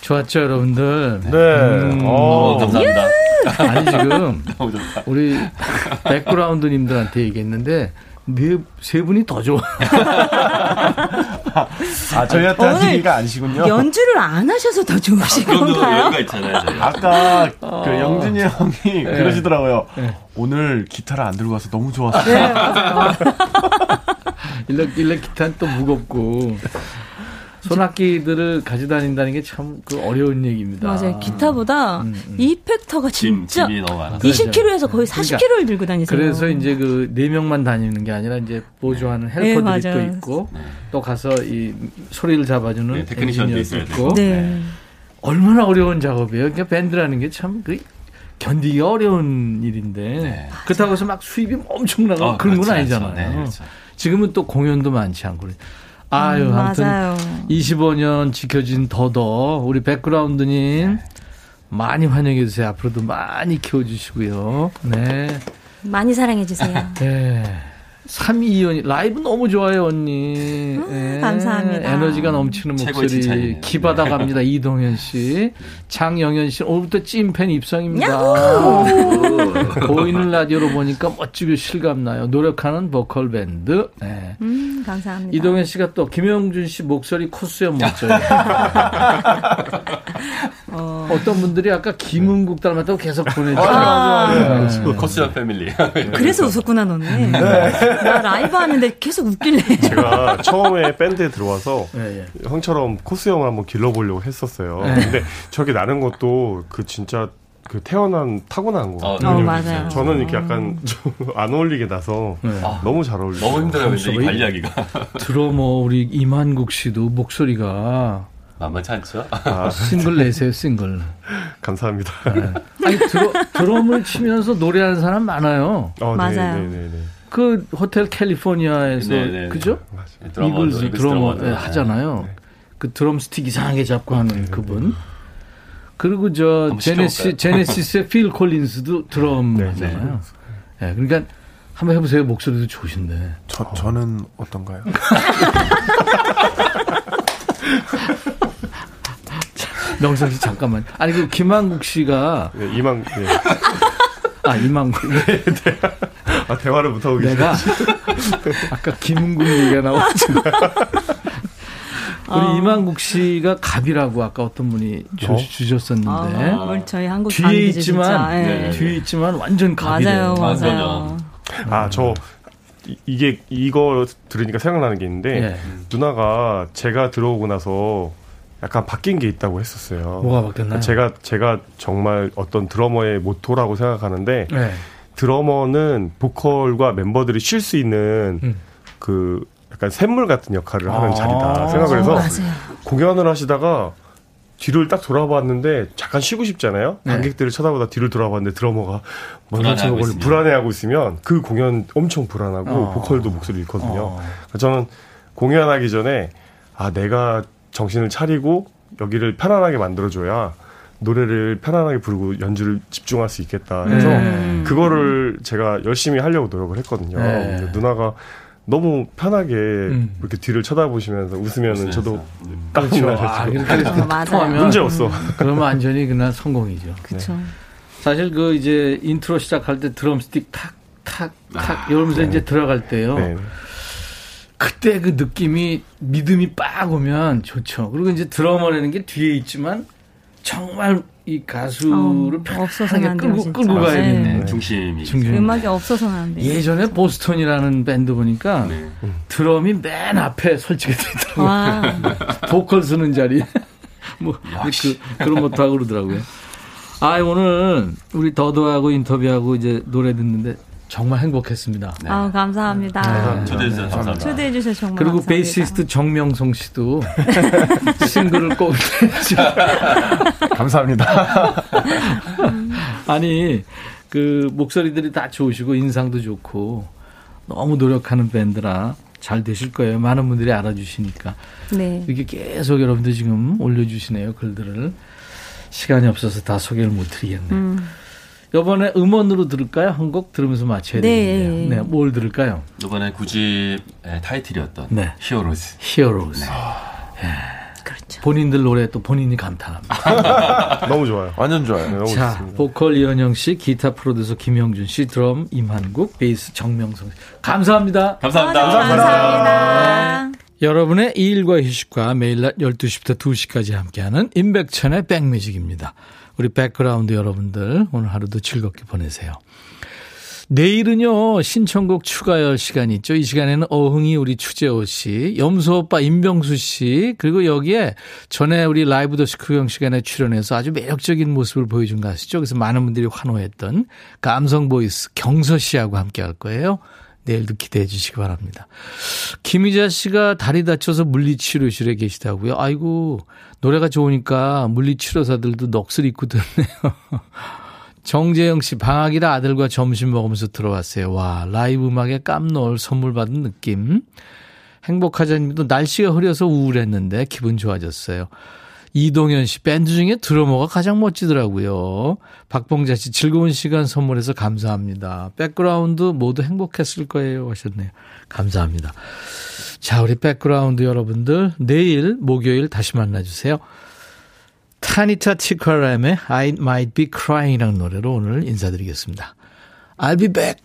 좋았죠, 여러분들.
네. 음. 어,
감사합니다.
아니 지금 우리 백그라운드님들한테 얘기했는데 네, 세 분이 더 좋아.
아, 저희한테 하시기가 아니시군요.
연주를 안 하셔서 더 좋으신 아, 건가요?
있잖아요,
아까 어. 그 영준이 형이 네. 그러시더라고요. 네. 오늘 기타를 안 들고 와서 너무 좋았어요. 네.
일렉, 일렉 기타는 또 무겁고. 손악기들을 가져 다닌다는 게 참 그 어려운 얘기입니다.
맞아요. 기타보다 음, 음. 이펙터가 진짜 짐, 20kg에서 거의 40kg를 그러니까 들고 다니세요.
그래서 이제 그 네 명만 다니는 게 아니라 이제 보조하는 네. 헬퍼들이 네, 또 있고 네. 또 가서 이 소리를 잡아주는 네, 테크니션도 있고 네. 네. 얼마나 어려운 작업이에요. 그러니까 밴드라는 게참그 견디기 어려운 일인데 네. 그렇다고 해서 막 수입이 엄청나고 어, 그런 건 아니잖아요. 네, 그렇죠. 지금은 또 공연도 많지 않고 아유, 음, 아무튼 맞아요. 25년 지켜진 더더 우리 백그라운드님 많이 환영해 주세요. 앞으로도 많이 키워 주시고요. 네.
많이 사랑해 주세요.
네. 322원이 라이브 너무 좋아요 언니.
음, 네. 감사합니다.
에너지가 넘치는 목소리 기받아 갑니다 이동현 씨, 장영현 씨 오늘부터 찐팬 입성입니다. 보이는 라디오로 보니까 멋지고 실감 나요. 노력하는 보컬 밴드. 네.
음, 감사합니다.
이동현 씨가 또 김영준 씨 목소리 코스염 멋져요. 어. 떤 분들이 아까 김은국 닮았다고 계속 보내죠. 아,
네. 코스염 패밀리.
그래서 웃었구나 너네. 네. 나 라이브 하는데 계속 웃길래.
제가 처음에 밴드에 들어와서 네, 네. 형처럼 코스형을 한번 길러보려고 했었어요. 네. 근데 저게 나는 것도 그 진짜 그 태어난 타고난 거.
어, 어, 맞아요.
저는 이렇게 약간 좀 안 어울리게 나서 네. 너무 잘 어울려요.
너무 힘들어요, 이 관리하기가.
들어 뭐 우리 이만국 씨도 목소리가
만만치 않죠?
아, 싱글 내세요, 싱글.
감사합니다.
네. 아니, 드럼, 드럼을 치면서 노래하는 사람 많아요.
어, 네, 맞아요. 네, 네,
네. 그 호텔 캘리포니아에서 네네. 네, 그죠? 맞아요. 이글스 드러머 네, 하잖아요. 네. 그 드럼 스틱 이상하게 잡고 하는 네, 그분. 그리고 저 제네시 제네시스의 필 콜린스도 드럼 하잖아요. 네, 그러니까 한번 해보세요. 목소리도 좋으신데.
저 저는 어떤가요?
명성 씨 잠깐만. 아니 그 김한국 씨가
네, 이만 네.
아 이만국. 네, 네.
아, 대화를 못하고 계시네.
내가 아까 김은국 얘기가 나왔지만 우리 어. 이만국 씨가 갑이라고 아까 어떤 분이 주, 어? 주 셨었는데
아, 저희 한국
뒤에 있지만 네. 뒤에 있지만 완전 갑이래요.
맞아요, 맞아요.
아저 이게 이거 들으니까 생각나는 게 있는데 네. 누나가 제가 들어오고 나서 약간 바뀐 게 있다고 했었어요.
뭐가 바뀌었나요?
제가 제가 정말 어떤 드러머의 모토라고 생각하는데 네. 드러머는 보컬과 멤버들이 쉴 수 있는 음. 그 약간 샘물 같은 역할을 하는 아~ 자리다 생각을 해서 맞아요. 공연을 하시다가 뒤를 딱 돌아봤는데 잠깐 쉬고 싶잖아요. 네. 관객들을 쳐다보다 뒤를 돌아봤는데 드러머가 불안해하고, 있으면. 불안해하고 있으면 그 공연 엄청 불안하고 어. 보컬도 목소리 잃거든요. 어. 저는 공연하기 전에 아 내가 정신을 차리고 여기를 편안하게 만들어줘야 노래를 편안하게 부르고 연주를 집중할 수 있겠다 해서 음. 그거를 제가 열심히 하려고 노력을 했거든요. 네. 누나가 너무 편하게 음. 이렇게 뒤를 쳐다보시면서 웃으면 저도 음. 딱 그렇죠. 아,
그렇게 어,
문제 없어.
그러면 완전히 그날 성공이죠.
그렇죠. 네.
사실 그 이제 인트로 시작할 때 드럼스틱 탁탁탁 아, 이러면서 네. 이제 들어갈 때요. 네. 그때 그 느낌이 믿음이 빡 오면 좋죠. 그리고 이제 드러머라는 게 뒤에 있지만 정말 이 가수를 어, 편하게 끌고, 끌고 가야 되는
네. 중심이.
중심. 음악이 없어서는 안 돼.
예전에 보스턴이라는 밴드 보니까 네. 드럼이 맨 앞에 설치가 되더라고요. 보컬 쓰는 자리. 뭐, 그, 그런 것도 하고 그러더라고요. 아, 오늘 우리 더더하고 인터뷰하고 이제 노래 듣는데 정말 행복했습니다.
네. 아, 감사합니다. 네.
초대해 주셔서 감사합니다.
초대해 주셔서 정말
그리고
감사합니다.
베이시스트 정명성 씨도 싱글을 꼭
감사합니다.
아니 그 목소리들이 다 좋으시고 인상도 좋고 너무 노력하는 밴드라 잘 되실 거예요. 많은 분들이 알아주시니까. 네. 이렇게 계속 여러분들 지금 올려주시네요 글들을 시간이 없어서 다 소개를 못 드리겠네요. 음. 이번에 음원으로 들을까요? 한 곡 들으면서 맞춰야 네. 되는데요. 네, 뭘 들을까요?
이번에 굳이 타이틀이었던 네.
Heroes. Heroes. 네. 그렇죠. 본인들 노래 또 본인이 감탄합니다.
너무 좋아요.
완전 좋아요. 네, 너무
자, 좋습니다. 보컬 이현영 씨, 기타 프로듀서 김영준 씨, 드럼 임한국, 베이스 정명성 씨. 감사합니다.
감사합니다.
아, 네, 감사합니다. 감사합니다.
여러분의 일과 휴식과 매일 낮 12시부터 2시까지 함께하는 임백천의 백뮤직입니다. 우리 백그라운드 여러분들 오늘 하루도 즐겁게 보내세요. 내일은요, 신청곡 추가열 시간이 있죠. 이 시간에는 어흥이 우리 추재호 씨, 염소 오빠 임병수 씨, 그리고 여기에 전에 우리 라이브 더시 크경 시간에 출연해서 아주 매력적인 모습을 보여준 가수죠. 그래서 많은 분들이 환호했던 감성 보이스 경서 씨하고 함께 할 거예요. 내일도 기대해 주시기 바랍니다. 김희자 씨가 다리 다쳐서 물리치료실에 계시다고요. 아이고, 노래가 좋으니까 물리치료사들도 넋을 잃고 듣네요. 정재영 씨 방학이라 아들과 점심 먹으면서 들어왔어요. 와 라이브 음악에 깜놀 선물 받은 느낌. 행복하자님도 날씨가 흐려서 우울했는데 기분 좋아졌어요. 이동현 씨 밴드 중에 드러머가 가장 멋지더라고요. 박봉자 씨 즐거운 시간 선물해서 감사합니다. 백그라운드 모두 행복했을 거예요 하셨네요. 감사합니다. 자 우리 백그라운드 여러분들 내일 목요일 다시 만나주세요. 타니타 티카람의 I Might Be Crying이라는 노래로 오늘 인사드리겠습니다. I'll be back.